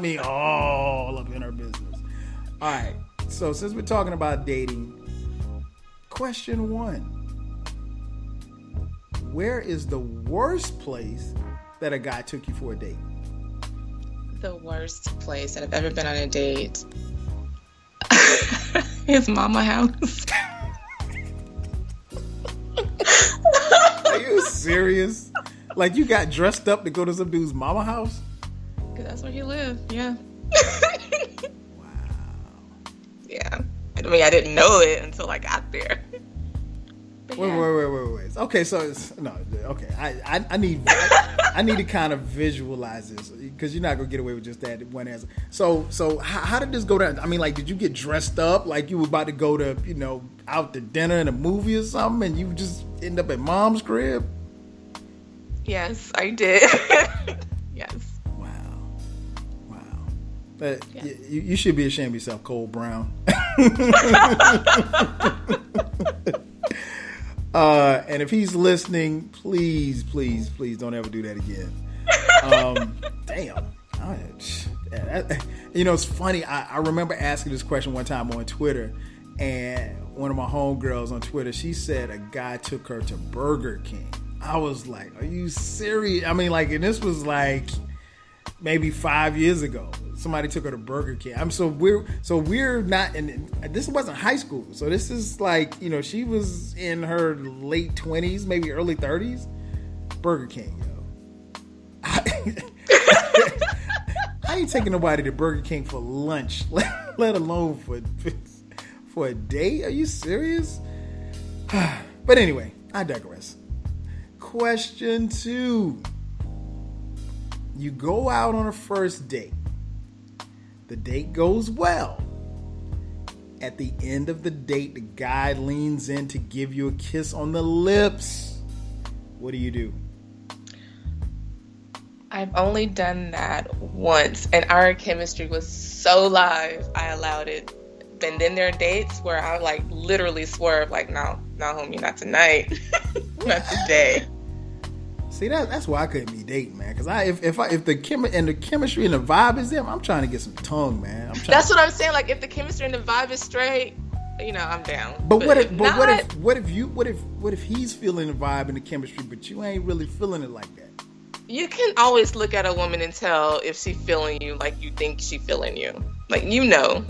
mean, all up in her business. All right. So, since we're talking about dating, question one Where is the worst place that a guy took you for a date? The worst place that I've ever been on a date. His mama house. Are you serious? Like, you got dressed up to go to some dude's mama house? Cause that's where he lived. Yeah. Wow. Yeah. I mean, I didn't know it until I got there. Wait, yeah. wait, wait, wait, wait. Okay, so it's no, okay. I, I, I need, I, I need to kind of visualize this because you're not gonna get away with just that one answer. So, so how, how did this go down? I mean, like, did you get dressed up like you were about to go to, you know, out to dinner and a movie or something, and you just end up at mom's crib? Yes, I did. yes. Wow, wow. But y- you, you should be ashamed of yourself, Cole Brown. uh, and if he's listening, please, please, please don't ever do that again. Um, damn. I- that- you know, it's funny. I, I remember asking this question one time on Twitter, and one of my homegirls on Twitter, she said a guy took her to Burger King. I was like, "Are you serious?" I mean, like, and this was like maybe five years ago. Somebody took her to Burger King. I'm so we're so we're not in. This wasn't high school, so this is like you know she was in her late twenties, maybe early thirties. Burger King, yo. I ain't taking nobody to Burger King for lunch, let, let alone for for a date. Are you serious? but anyway, I digress. Question two. You go out on a first date. The date goes well. At the end of the date, the guy leans in to give you a kiss on the lips. What do you do? I've only done that once, and our chemistry was so live, I allowed it. And then there are dates where I like literally swerve, like, no, no, homie, not tonight, not today. See that that's why I couldn't be dating, man. Because I if if I if the chem and the chemistry and the vibe is there, I'm trying to get some tongue, man. I'm trying. That's what I'm saying. Like, if the chemistry and the vibe is straight, you know, I'm down. But what if? if But what if? What if you? What if? What if he's feeling the vibe and the chemistry, but you ain't really feeling it like that? You can always look at a woman and tell if she feeling you like you think she feeling you. Like you know,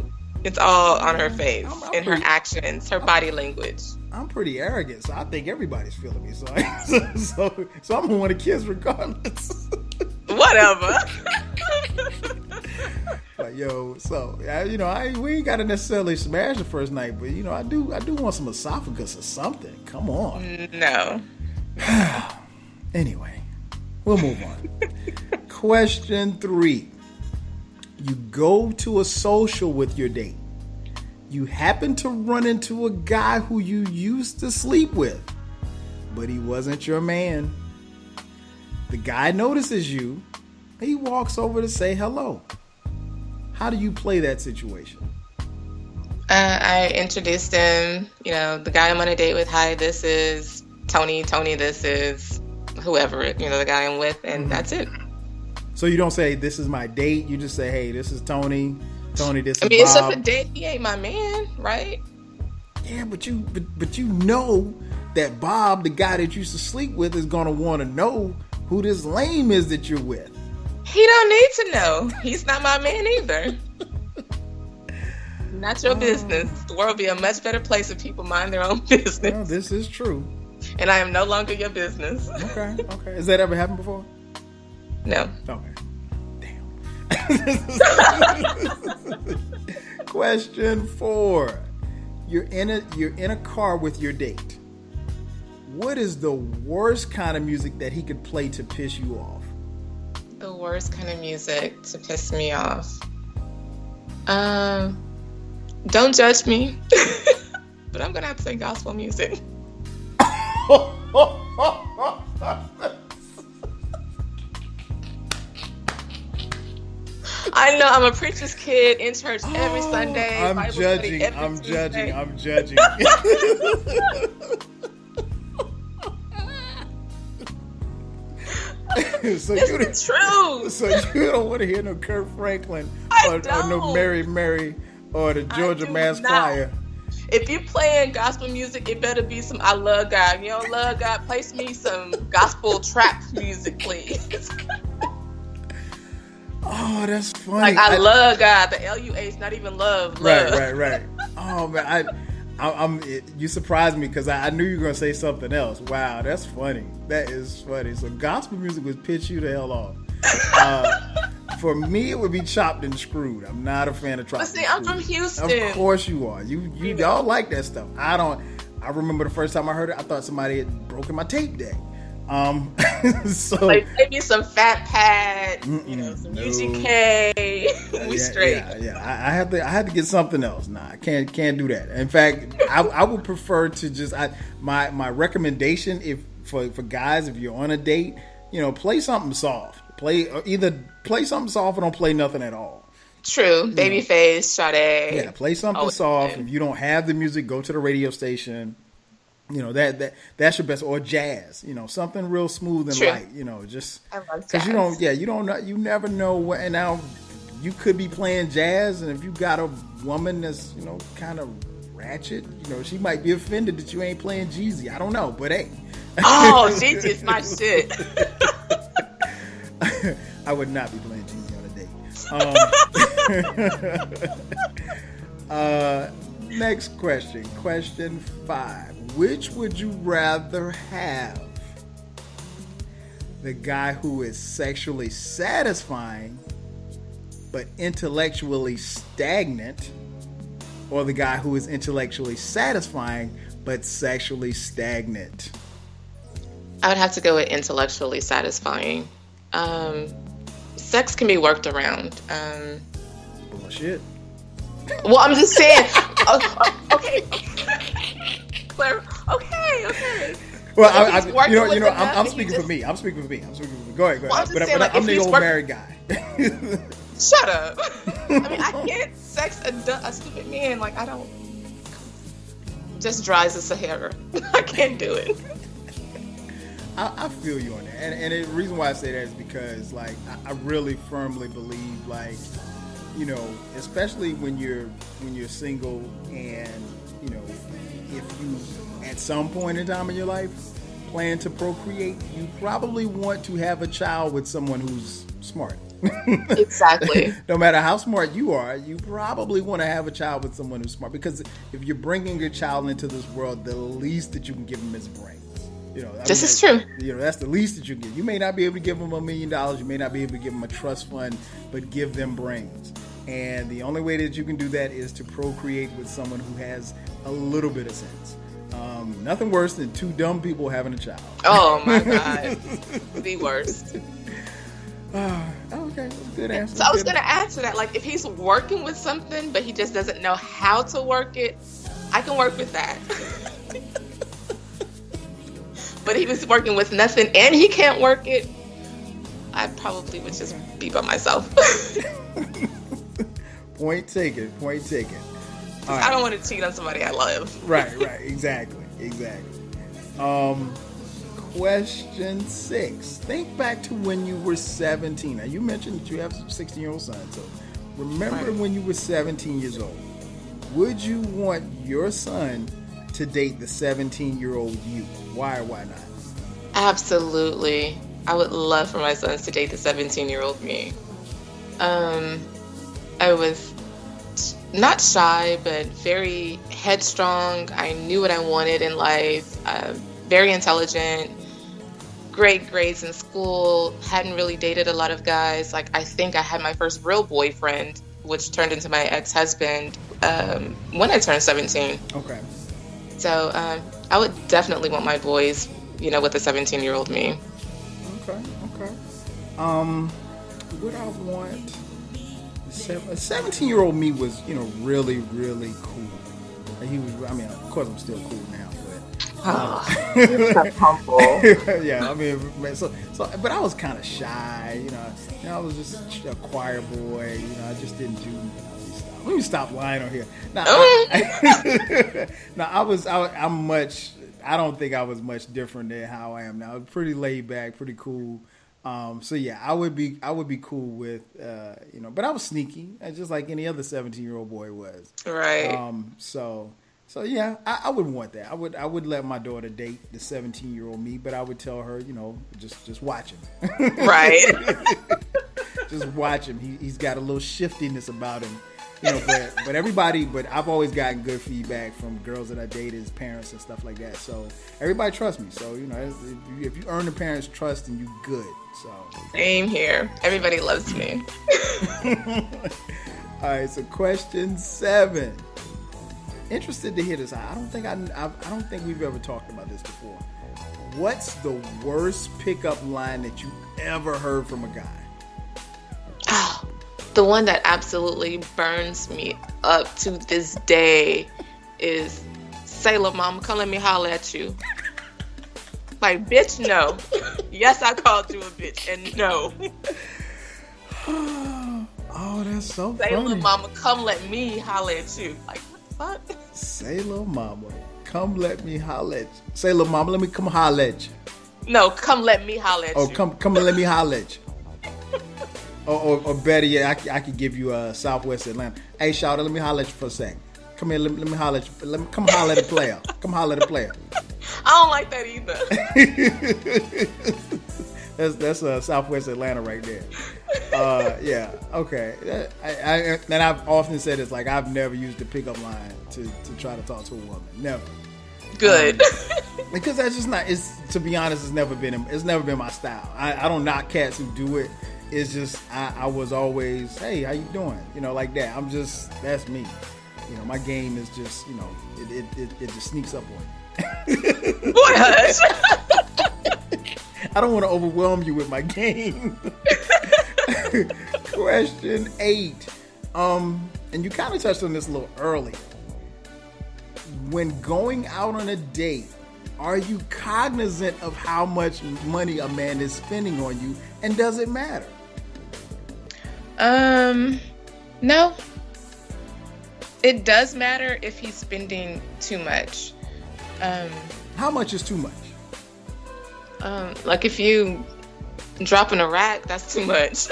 it's all on her face, I'm- I'm in her actions, her body language. I'm pretty arrogant, so I think everybody's feeling me. So, so, so, so I'm gonna want to kiss regardless. Whatever. like, yo, so I, you know, I we ain't gotta necessarily smash the first night, but you know, I do, I do want some esophagus or something. Come on. no. Anyway, we'll move on. Question three. You go to a social with your date. You happen to run into a guy who you used to sleep with, but he wasn't your man. The guy notices you. He walks over to say hello. How do you play that situation? Uh, I introduced him, you know, the guy I'm on a date with. Hi, this is Tony. Tony, this is whoever, you know, the guy I'm with, and Mm-hmm. that's it. So you don't say this is my date. You just say, hey, this is Tony. Tony, this I mean, it's Bob. just a date. He ain't my man, right? Yeah, but you but, but you know that Bob, the guy that you used to sleep with, is gonna want to know who this lame is that you're with. He don't need to know. He's not my man either. Not your uh. business. The world be a much better place if people mind their own business. Well, this is true. And I am no longer your business. Okay, okay. Has that ever happened before? No. Okay. Question four. You're in a you're in a car with your date. What is the worst kind of music that he could play to piss you off? The worst kind of music to piss me off. Um, don't judge me, but I'm gonna have to say gospel music. I know I'm a preacher's kid in church every Sunday. I'm Bible judging. I'm judging. I'm judging. so It's you the truth. So you don't want to hear no Kirk Franklin or, or no. Mary Mary or the Georgia Mass not. Choir. If you're playing gospel music, it better be some I love God. If you don't love God, play me some gospel trap music, please. Oh, that's funny. like I, love God. The L U A is not even love. Right, love. right, right. Oh man, I, I I'm. It, you surprised me because I, I knew you were gonna say something else. Wow, that's funny. That is funny. So gospel music would pitch you the hell off. Uh, for me, it would be chopped and screwed. I'm not a fan of chopped. But see, I'm from Houston. Of course you are. You you y'all like that stuff. I don't. I remember the first time I heard it, I thought somebody had broken my tape deck. Um, so Like maybe some Fat Pat, you know, some no. UGK. we yeah, straight. Yeah, yeah. I, I have to. I had to get something else. Nah, I can't. Can't do that. In fact, I, I would prefer to just. I my my recommendation if for for guys if you're on a date, you know, play something soft. Play either play something soft or don't play nothing at all. True. Babyface, Sade. Yeah, play something Always soft. been. If you don't have the music, go to the radio station. You know that that that's your best or jazz. You know something real smooth and True. light. You know just because you don't. Yeah, you don't know. You never know what. And now you could be playing jazz, and if you got a woman that's you know kind of ratchet, you know she might be offended that you ain't playing Jeezy. I don't know, but hey. Oh, Gigi is my shit. I would not be playing Jeezy on a date. Um, uh, next question. Question five. Which would you rather have? The guy who is sexually satisfying but intellectually stagnant, or the guy who is intellectually satisfying but sexually stagnant? I would have to go with intellectually satisfying. Um, sex can be worked around. Um, Bullshit. well, I'm just saying. oh, okay. Okay, okay. Well, I, I, you know, you know, I'm, I'm speaking just- for me. I'm speaking for me. I'm speaking for me. Go ahead, go Well, I'm but saying, but like, I'm the old work- married guy. Shut up. I mean, I can't sex a, a stupid man. Like, I don't. Just dry as a Sahara. I can't do it. I, I feel you on that, and, and the reason why I say that is because, like, I, I really firmly believe, like, you know, especially when you're when you're single, and you know, if you at some point in time in your life plan to procreate, you probably want to have a child with someone who's smart. Exactly. no matter how smart you are, you probably want to have a child with someone who's smart because if you're bringing your child into this world, the least that you can give them is brains. You know, I This is true. You know, that's the least that you can get. You may not be able to give them a million dollars, you may not be able to give them a trust fund, but give them brains. And the only way that you can do that is to procreate with someone who has a little bit of sense. Um, nothing worse than two dumb people having a child. Oh my god, the worst. Ah, okay, good answer. So I was Good- gonna add to that, like if he's working with something but he just doesn't know how to work it, I can work with that. but he was working with nothing and he can't work it, I probably would just be by myself. Point taken. Point taken. All I don't want to cheat on somebody I love. right, right, exactly, exactly. Um, question six. Think back to when you were 17. Now, you mentioned that you have a 16 year old son, so remember Right. when you were 17 years old. Would you want your son to date the 17 year old you? Why or why not? Absolutely. I would love for my sons to date the 17 year old me. Um, I was not shy, but very headstrong. I knew what I wanted in life, uh, very intelligent, great grades in school, hadn't really dated a lot of guys. Like, I think I had my first real boyfriend, which turned into my ex husband um, when I turned 17. Okay. So um, I would definitely want my boys, you know, with a 17 year old me. Okay, okay. Um, would I want 17 year old me was, you know, really, really cool. He was, I mean, of course, I'm still cool now, but. Ah, um, humble. yeah, I mean, man, so, so, but I was kind of shy, you know. You know, I was just a choir boy. You know, I just didn't do. Let me stop lying on here. Now, I, now I was, I, was- I'm much. I don't think I was much different than how I am now. Pretty laid back, pretty cool. Um, so yeah, I would be, I would be cool with, uh, you know, but I was sneaky, uh, just like any other 17 year old boy was. Right. Um, so, so yeah, I, I would want that. I would, I would let my daughter date the 17 year old me, but I would tell her, you know, just, just watch him. right. just watch him. He, he's got a little shiftiness about him. You know, but, but everybody, but I've always gotten good feedback from girls that I dated, parents and stuff like that. So everybody trusts me. So you know, if you, if you earn the parents' trust, and you good. So Same here. Everybody loves me. all right. So question seven. Interested to hear this. I don't think I, I, I don't think we've ever talked about this before. What's the worst pickup line that you ever heard from a guy? Oh, The one that absolutely burns me up to this day is Sailor Mom, come let me holler at you. Like, bitch, no. yes, I called you a bitch, and no. Oh Oh, that's so Say, funny. little mama, come let me holler at you. Like, what the fuck? Say, little mama, come let me holler at you. Say, little mama, let me come holler at you. No, come let me holler at Oh, you. come, come and let me holler at you. or, or, or better yet, I, I could give you uh, Southwest Atlanta. Hey, Shawty, let me holler at you for a second. Come here, let me, let me holler at you. Let me come holler at the player. Come holler at the player. I don't like that either. That's that's uh, Southwest Atlanta right there. Uh, yeah, okay. I, I, and I've often said it's like I've never used the pickup line to, to try to talk to a woman. Never. Good. because that's just not. It's to be honest, it's never been. It's never been my style. I, I don't knock cats who do it. It's just I, I was always, hey, how you doing? You know, like that. I'm just that's me. You know, my game is just you know it it, it, it just sneaks up on you. Boy, hush. I don't want to overwhelm you with my game. Question eight. Um, and you kind of touched on this a little early. When going out on a date, are you cognizant of how much money a man is spending on you, and does it matter? Um, no. It does matter if he's spending too much. Um, How much is too much? um, like if you dropping a rack, that's too much.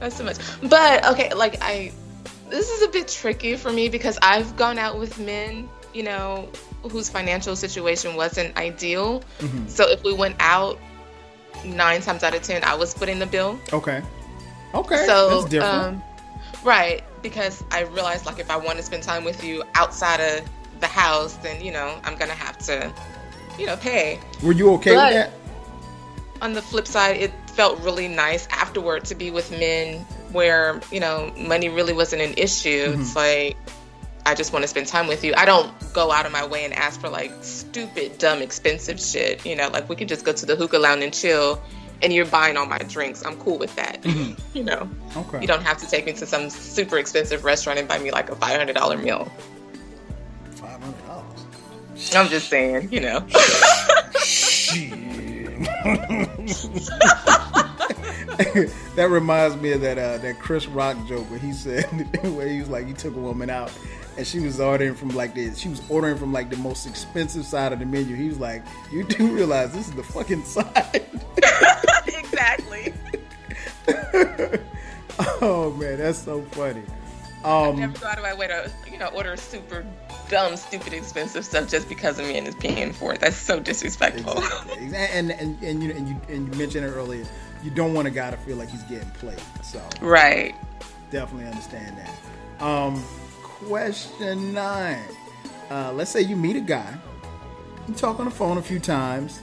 that's too much. But okay, like I, this is a bit tricky for me because I've gone out with men, you know, whose financial situation wasn't ideal. So if we went out, nine times out of ten, I was footing the bill. Okay. Okay. So, that's different. um, right, because I realized like if I want to spend time with you outside of the house, then you know I'm gonna have to, you know, pay. Were you okay but- with that? On the flip side, it felt really nice afterward to be with men where you know money really wasn't an issue. Mm-hmm. It's like I just want to spend time with you. I don't go out of my way and ask for like stupid, dumb, expensive shit. You know, like we could just go to the hookah lounge and chill, and you're buying all my drinks. I'm cool with that. you know. Okay. You don't have to take me to some super expensive restaurant and buy me like a five hundred dollar meal. Five hundred dollars. I'm just saying, you know. that reminds me of that uh, that Chris Rock joke where he said where he was like he took a woman out and she was ordering from like the she was ordering from like the most expensive side of the menu. He was like, "You do realize this is the fucking side." exactly. oh man, that's so funny. Um, Never go out of my way to, you know, order super dumb, stupid, expensive stuff just because a man is paying for it. That's so disrespectful. Exactly. And, and and you and you and you mentioned it earlier. You don't want a guy to feel like he's getting played. So right. definitely understand that. Um, question nine. Uh, let's say you meet a guy, you talk on the phone a few times,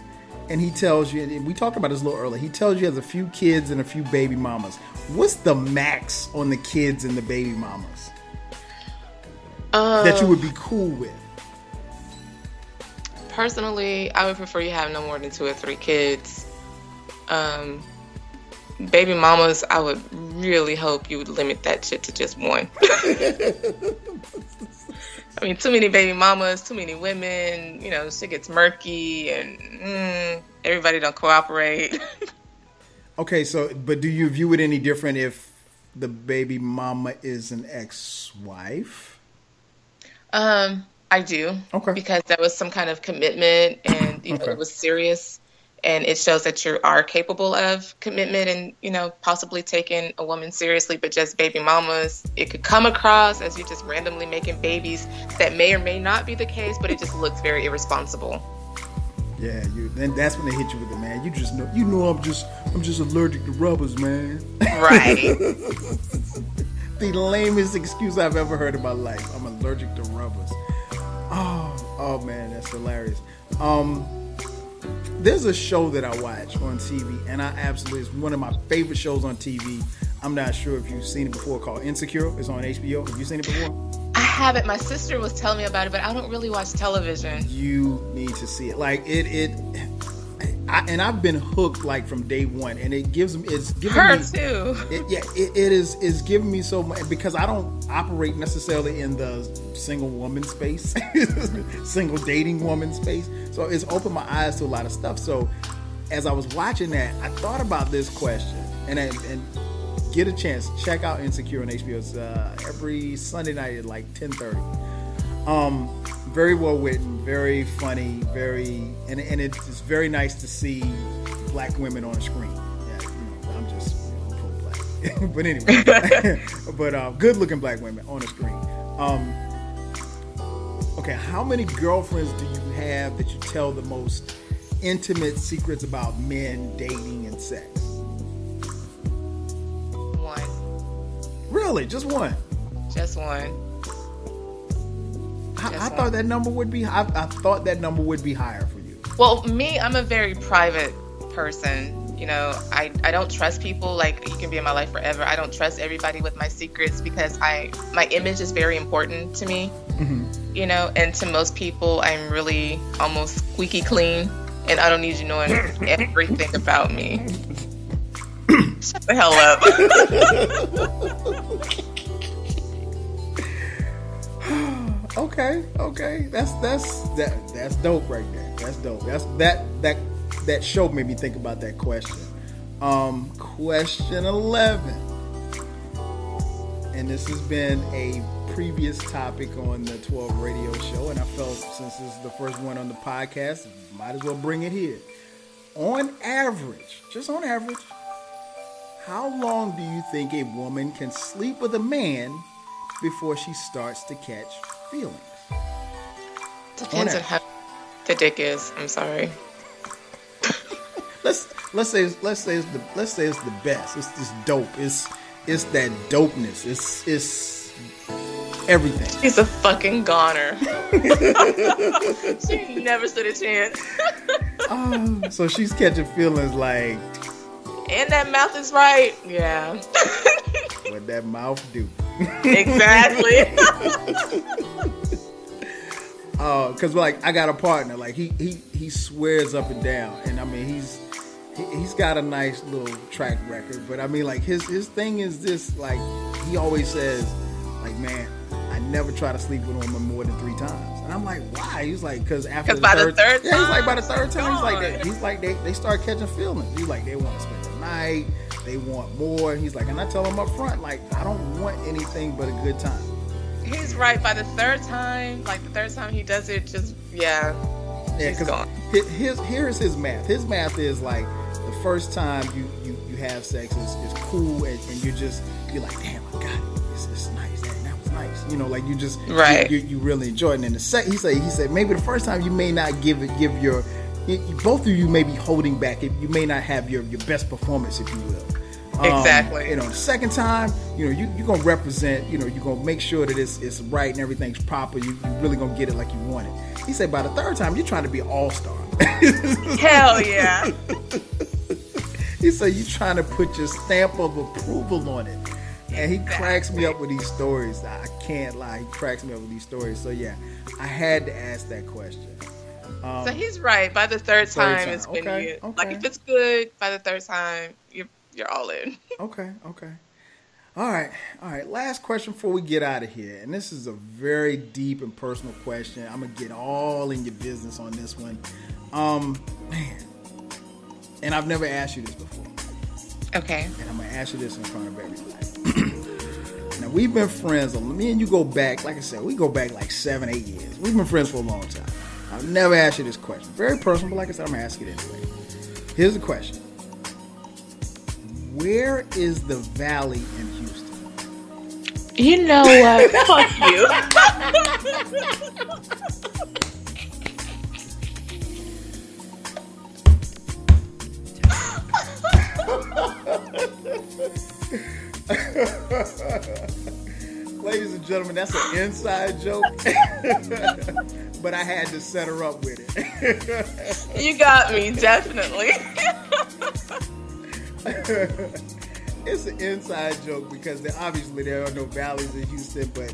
and he tells you. And we talked about this a little earlier. He tells you he has a few kids and a few baby mamas. What's the max on the kids and the baby mamas Um, that you would be cool with? Personally, I would prefer you have no more than two or three kids. Um, baby mamas, I would really hope you would limit that shit to just one. I mean, too many baby mamas, too many women. You know, shit gets murky, and mm, everybody don't cooperate. Okay, so but do you view it any different if the baby mama is an ex-wife? Um, I do. Okay. Because there was some kind of commitment and you know Okay. it was serious and it shows that you are capable of commitment and, you know, possibly taking a woman seriously, but just baby mamas, it could come across as you just randomly making babies that may or may not be the case, but it just looks very irresponsible. Yeah, you. Then that's when they hit you with it, man. You just know, you know, I'm just, I'm just allergic to rubbers, man. Right. the lamest excuse I've ever heard in my life. I'm allergic to rubbers. Oh, oh man, that's hilarious. Um, there's a show that I watch on TV, and I absolutely it's one of my favorite shows on TV. I'm not sure if you've seen it before, called Insecure. It's on HBO. Have you seen it before? I haven't. My sister was telling me about it, but I don't really watch television. you need to see it. Like it, it, I, and I've been hooked like from day one, and it gives me it's giving Her me, too. It, yeah, it, it is is giving me so much because I don't operate necessarily in the single woman space, single dating woman space. So it's opened my eyes to a lot of stuff. So as I was watching that, I thought about this question, and I, and get a chance check out Insecure on HBO. It's uh, every Sunday night at like ten thirty. Um, very well written, very funny, very and and it's very nice to see black women on a screen. Yeah, you know, I'm just you know, pro black, but anyway, but uh, good looking black women on a screen. Um, okay, how many girlfriends do you have that you tell the most intimate secrets about men, dating, and sex? One. Really, just one? Just one. I, I thought that number would be. I, I thought that number would be higher for you. Well, me, I'm a very private person. You know, I, I don't trust people like you can be in my life forever. I don't trust everybody with my secrets because I my image is very important to me. Mm-hmm. You know, and to most people, I'm really almost squeaky clean, and I don't need you knowing everything about me. Shut the hell up. Okay, okay, that's that's that that's dope right there. That's dope. That's that that that show made me think about that question. Um, question eleven, and this has been a previous topic on the Twelve Radio Show, and I felt since this is the first one on the podcast, might as well bring it here. On average, just on average, how long do you think a woman can sleep with a man before she starts to catch feelings? Depends On on how the dick is. I'm sorry. let's let's say it's- let's say it's the let's say it's the best. It's just dope. It's it's that dopeness. It's it's everything. She's a fucking goner. she never stood a chance. Oh, so she's catching feelings like And that mouth is right. Yeah. what that mouth do. Exactly. Uh, cause like I got a partner, like he he he swears up and down, and I mean he's he, he's got a nice little track record, but I mean like his his thing is this, like he always says, like man, I never try to sleep with a woman more than three times, and I'm like why? He's like cause after 'Cause by the third yeah, he's like by the time, third time, he's like they, he's like they they start catching feelings. He's like they want to spend the night, they want more. He's like, and I tell him up front, like I don't want anything but a good time. He's right. By the third time, like the third time he does it, just yeah. Yeah, because gone. his here's his math. His math is like the first time you you, you have sex is, is cool, and, and you just you're like, damn, I got it. This is nice. That, that was nice. You know, like you just Right. You, you, you really enjoy it. And then the second, he said he said maybe the first time you may not give it give your both of you may be holding back. You you may not have your your best performance, if you will. Um, Exactly. You know, the second time, you know, you, you're gonna represent. You know, you're gonna make sure that it's it's right and everything's proper. You you really gonna get it like you want it. He said by the third time, you're trying to be all star. Hell yeah. He said you're trying to put your stamp of approval on it. And he cracks me up with these stories. I can't lie. He cracks me up with these stories. So yeah, I had to ask that question. Um, so he's right. By the third Third time, time, it's okay, you okay. like if it's good. By the third time, you're you're all in. Okay, okay. All right, all right. Last question before we get out of here. And this is a very deep and personal question. I'm going to get all in your business on this one. Um, man. And I've never asked you this before. Okay. and I'm gonna ask you this in front of everybody. now we've been friends. Me and you go back, like I said, we go back like seven, eight years. We've been friends for a long time. I've never asked you this question. Very personal, but like I said, I'm gonna ask it anyway. Here's the question: Where is the Valley in Houston? You know what? Fuck you. Ladies and gentlemen, that's an inside joke, but I had to set her up with it. You got me, definitely. it's an inside joke because there, obviously there are no valleys in Houston, but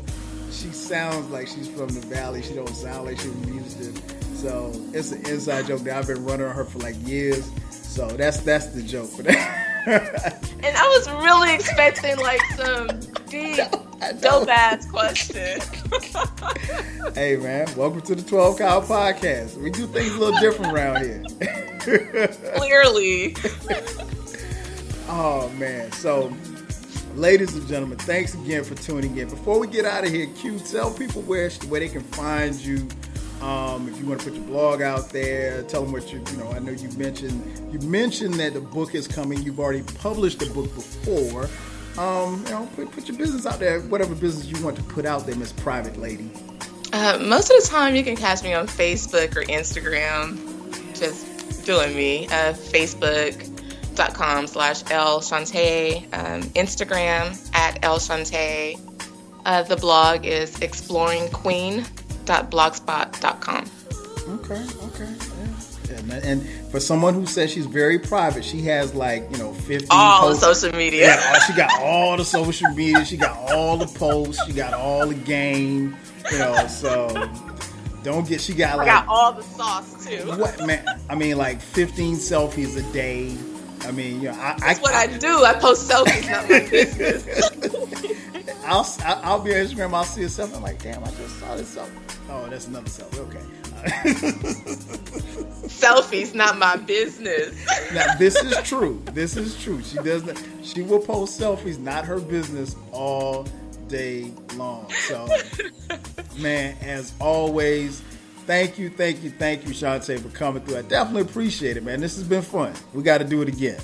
she sounds like she's from the valley. She don't sound like she's from Houston. So it's an inside joke that I've been running on her for like years. So that's that's the joke. For that. and I was really expecting like some deep, dope ass question. hey man, welcome to the 12Kyle Podcast. We do things a little different around here. Clearly. Oh man. So ladies and gentlemen, thanks again for tuning in. Before we get out of here, Q, tell people where where they can find you. Um, if you want to put your blog out there, tell them what you you know. I know you mentioned you mentioned that the book is coming. You've already published the book before. Um, you know, put, put your business out there, whatever business you want to put out there, Miss Private Lady. Uh, most of the time, you can catch me on Facebook or Instagram, just doing me. Uh, Facebook.com slash L Chantay, um, Instagram at L Chantay. Uh, the blog is exploringqueen.blogspot.com. Okay, okay. Yeah. And, and for someone who says she's very private, she has like, you know, 50 All the social media. Yeah, she got all the social media. She got all the posts. She got all the game. You know, so don't get. She got I like got all the sauce too. what man? I mean, like 15 selfies a day. I mean, you know, I, That's what I do. I post selfies, not my business. I'll, I'll I'll be on Instagram. I'll see a selfie. I'm like, damn, I just saw this selfie. Oh, that's another selfie. Okay. selfies, not my business. now this is true. This is true. She does not. She will post selfies, not her business, all day long. So, man, as always, thank you, thank you, thank you, Chantay, for coming through. I definitely appreciate it, man. This has been fun. We got to do it again.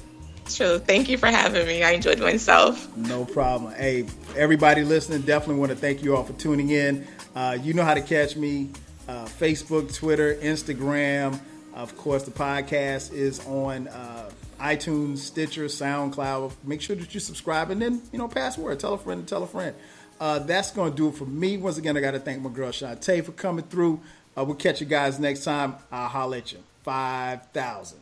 True. Thank you for having me. I enjoyed myself. No problem. Hey, everybody listening, definitely want to thank you all for tuning in. Uh, you know how to catch me uh, Facebook, Twitter, Instagram. Of course, the podcast is on uh, iTunes, Stitcher, SoundCloud. Make sure that you subscribe and then, you know, password. Tell a friend tell a friend. Uh, that's going to do it for me. Once again, I got to thank my girl Chantay for coming through. Uh, we'll catch you guys next time. I'll holler at you. 5,000.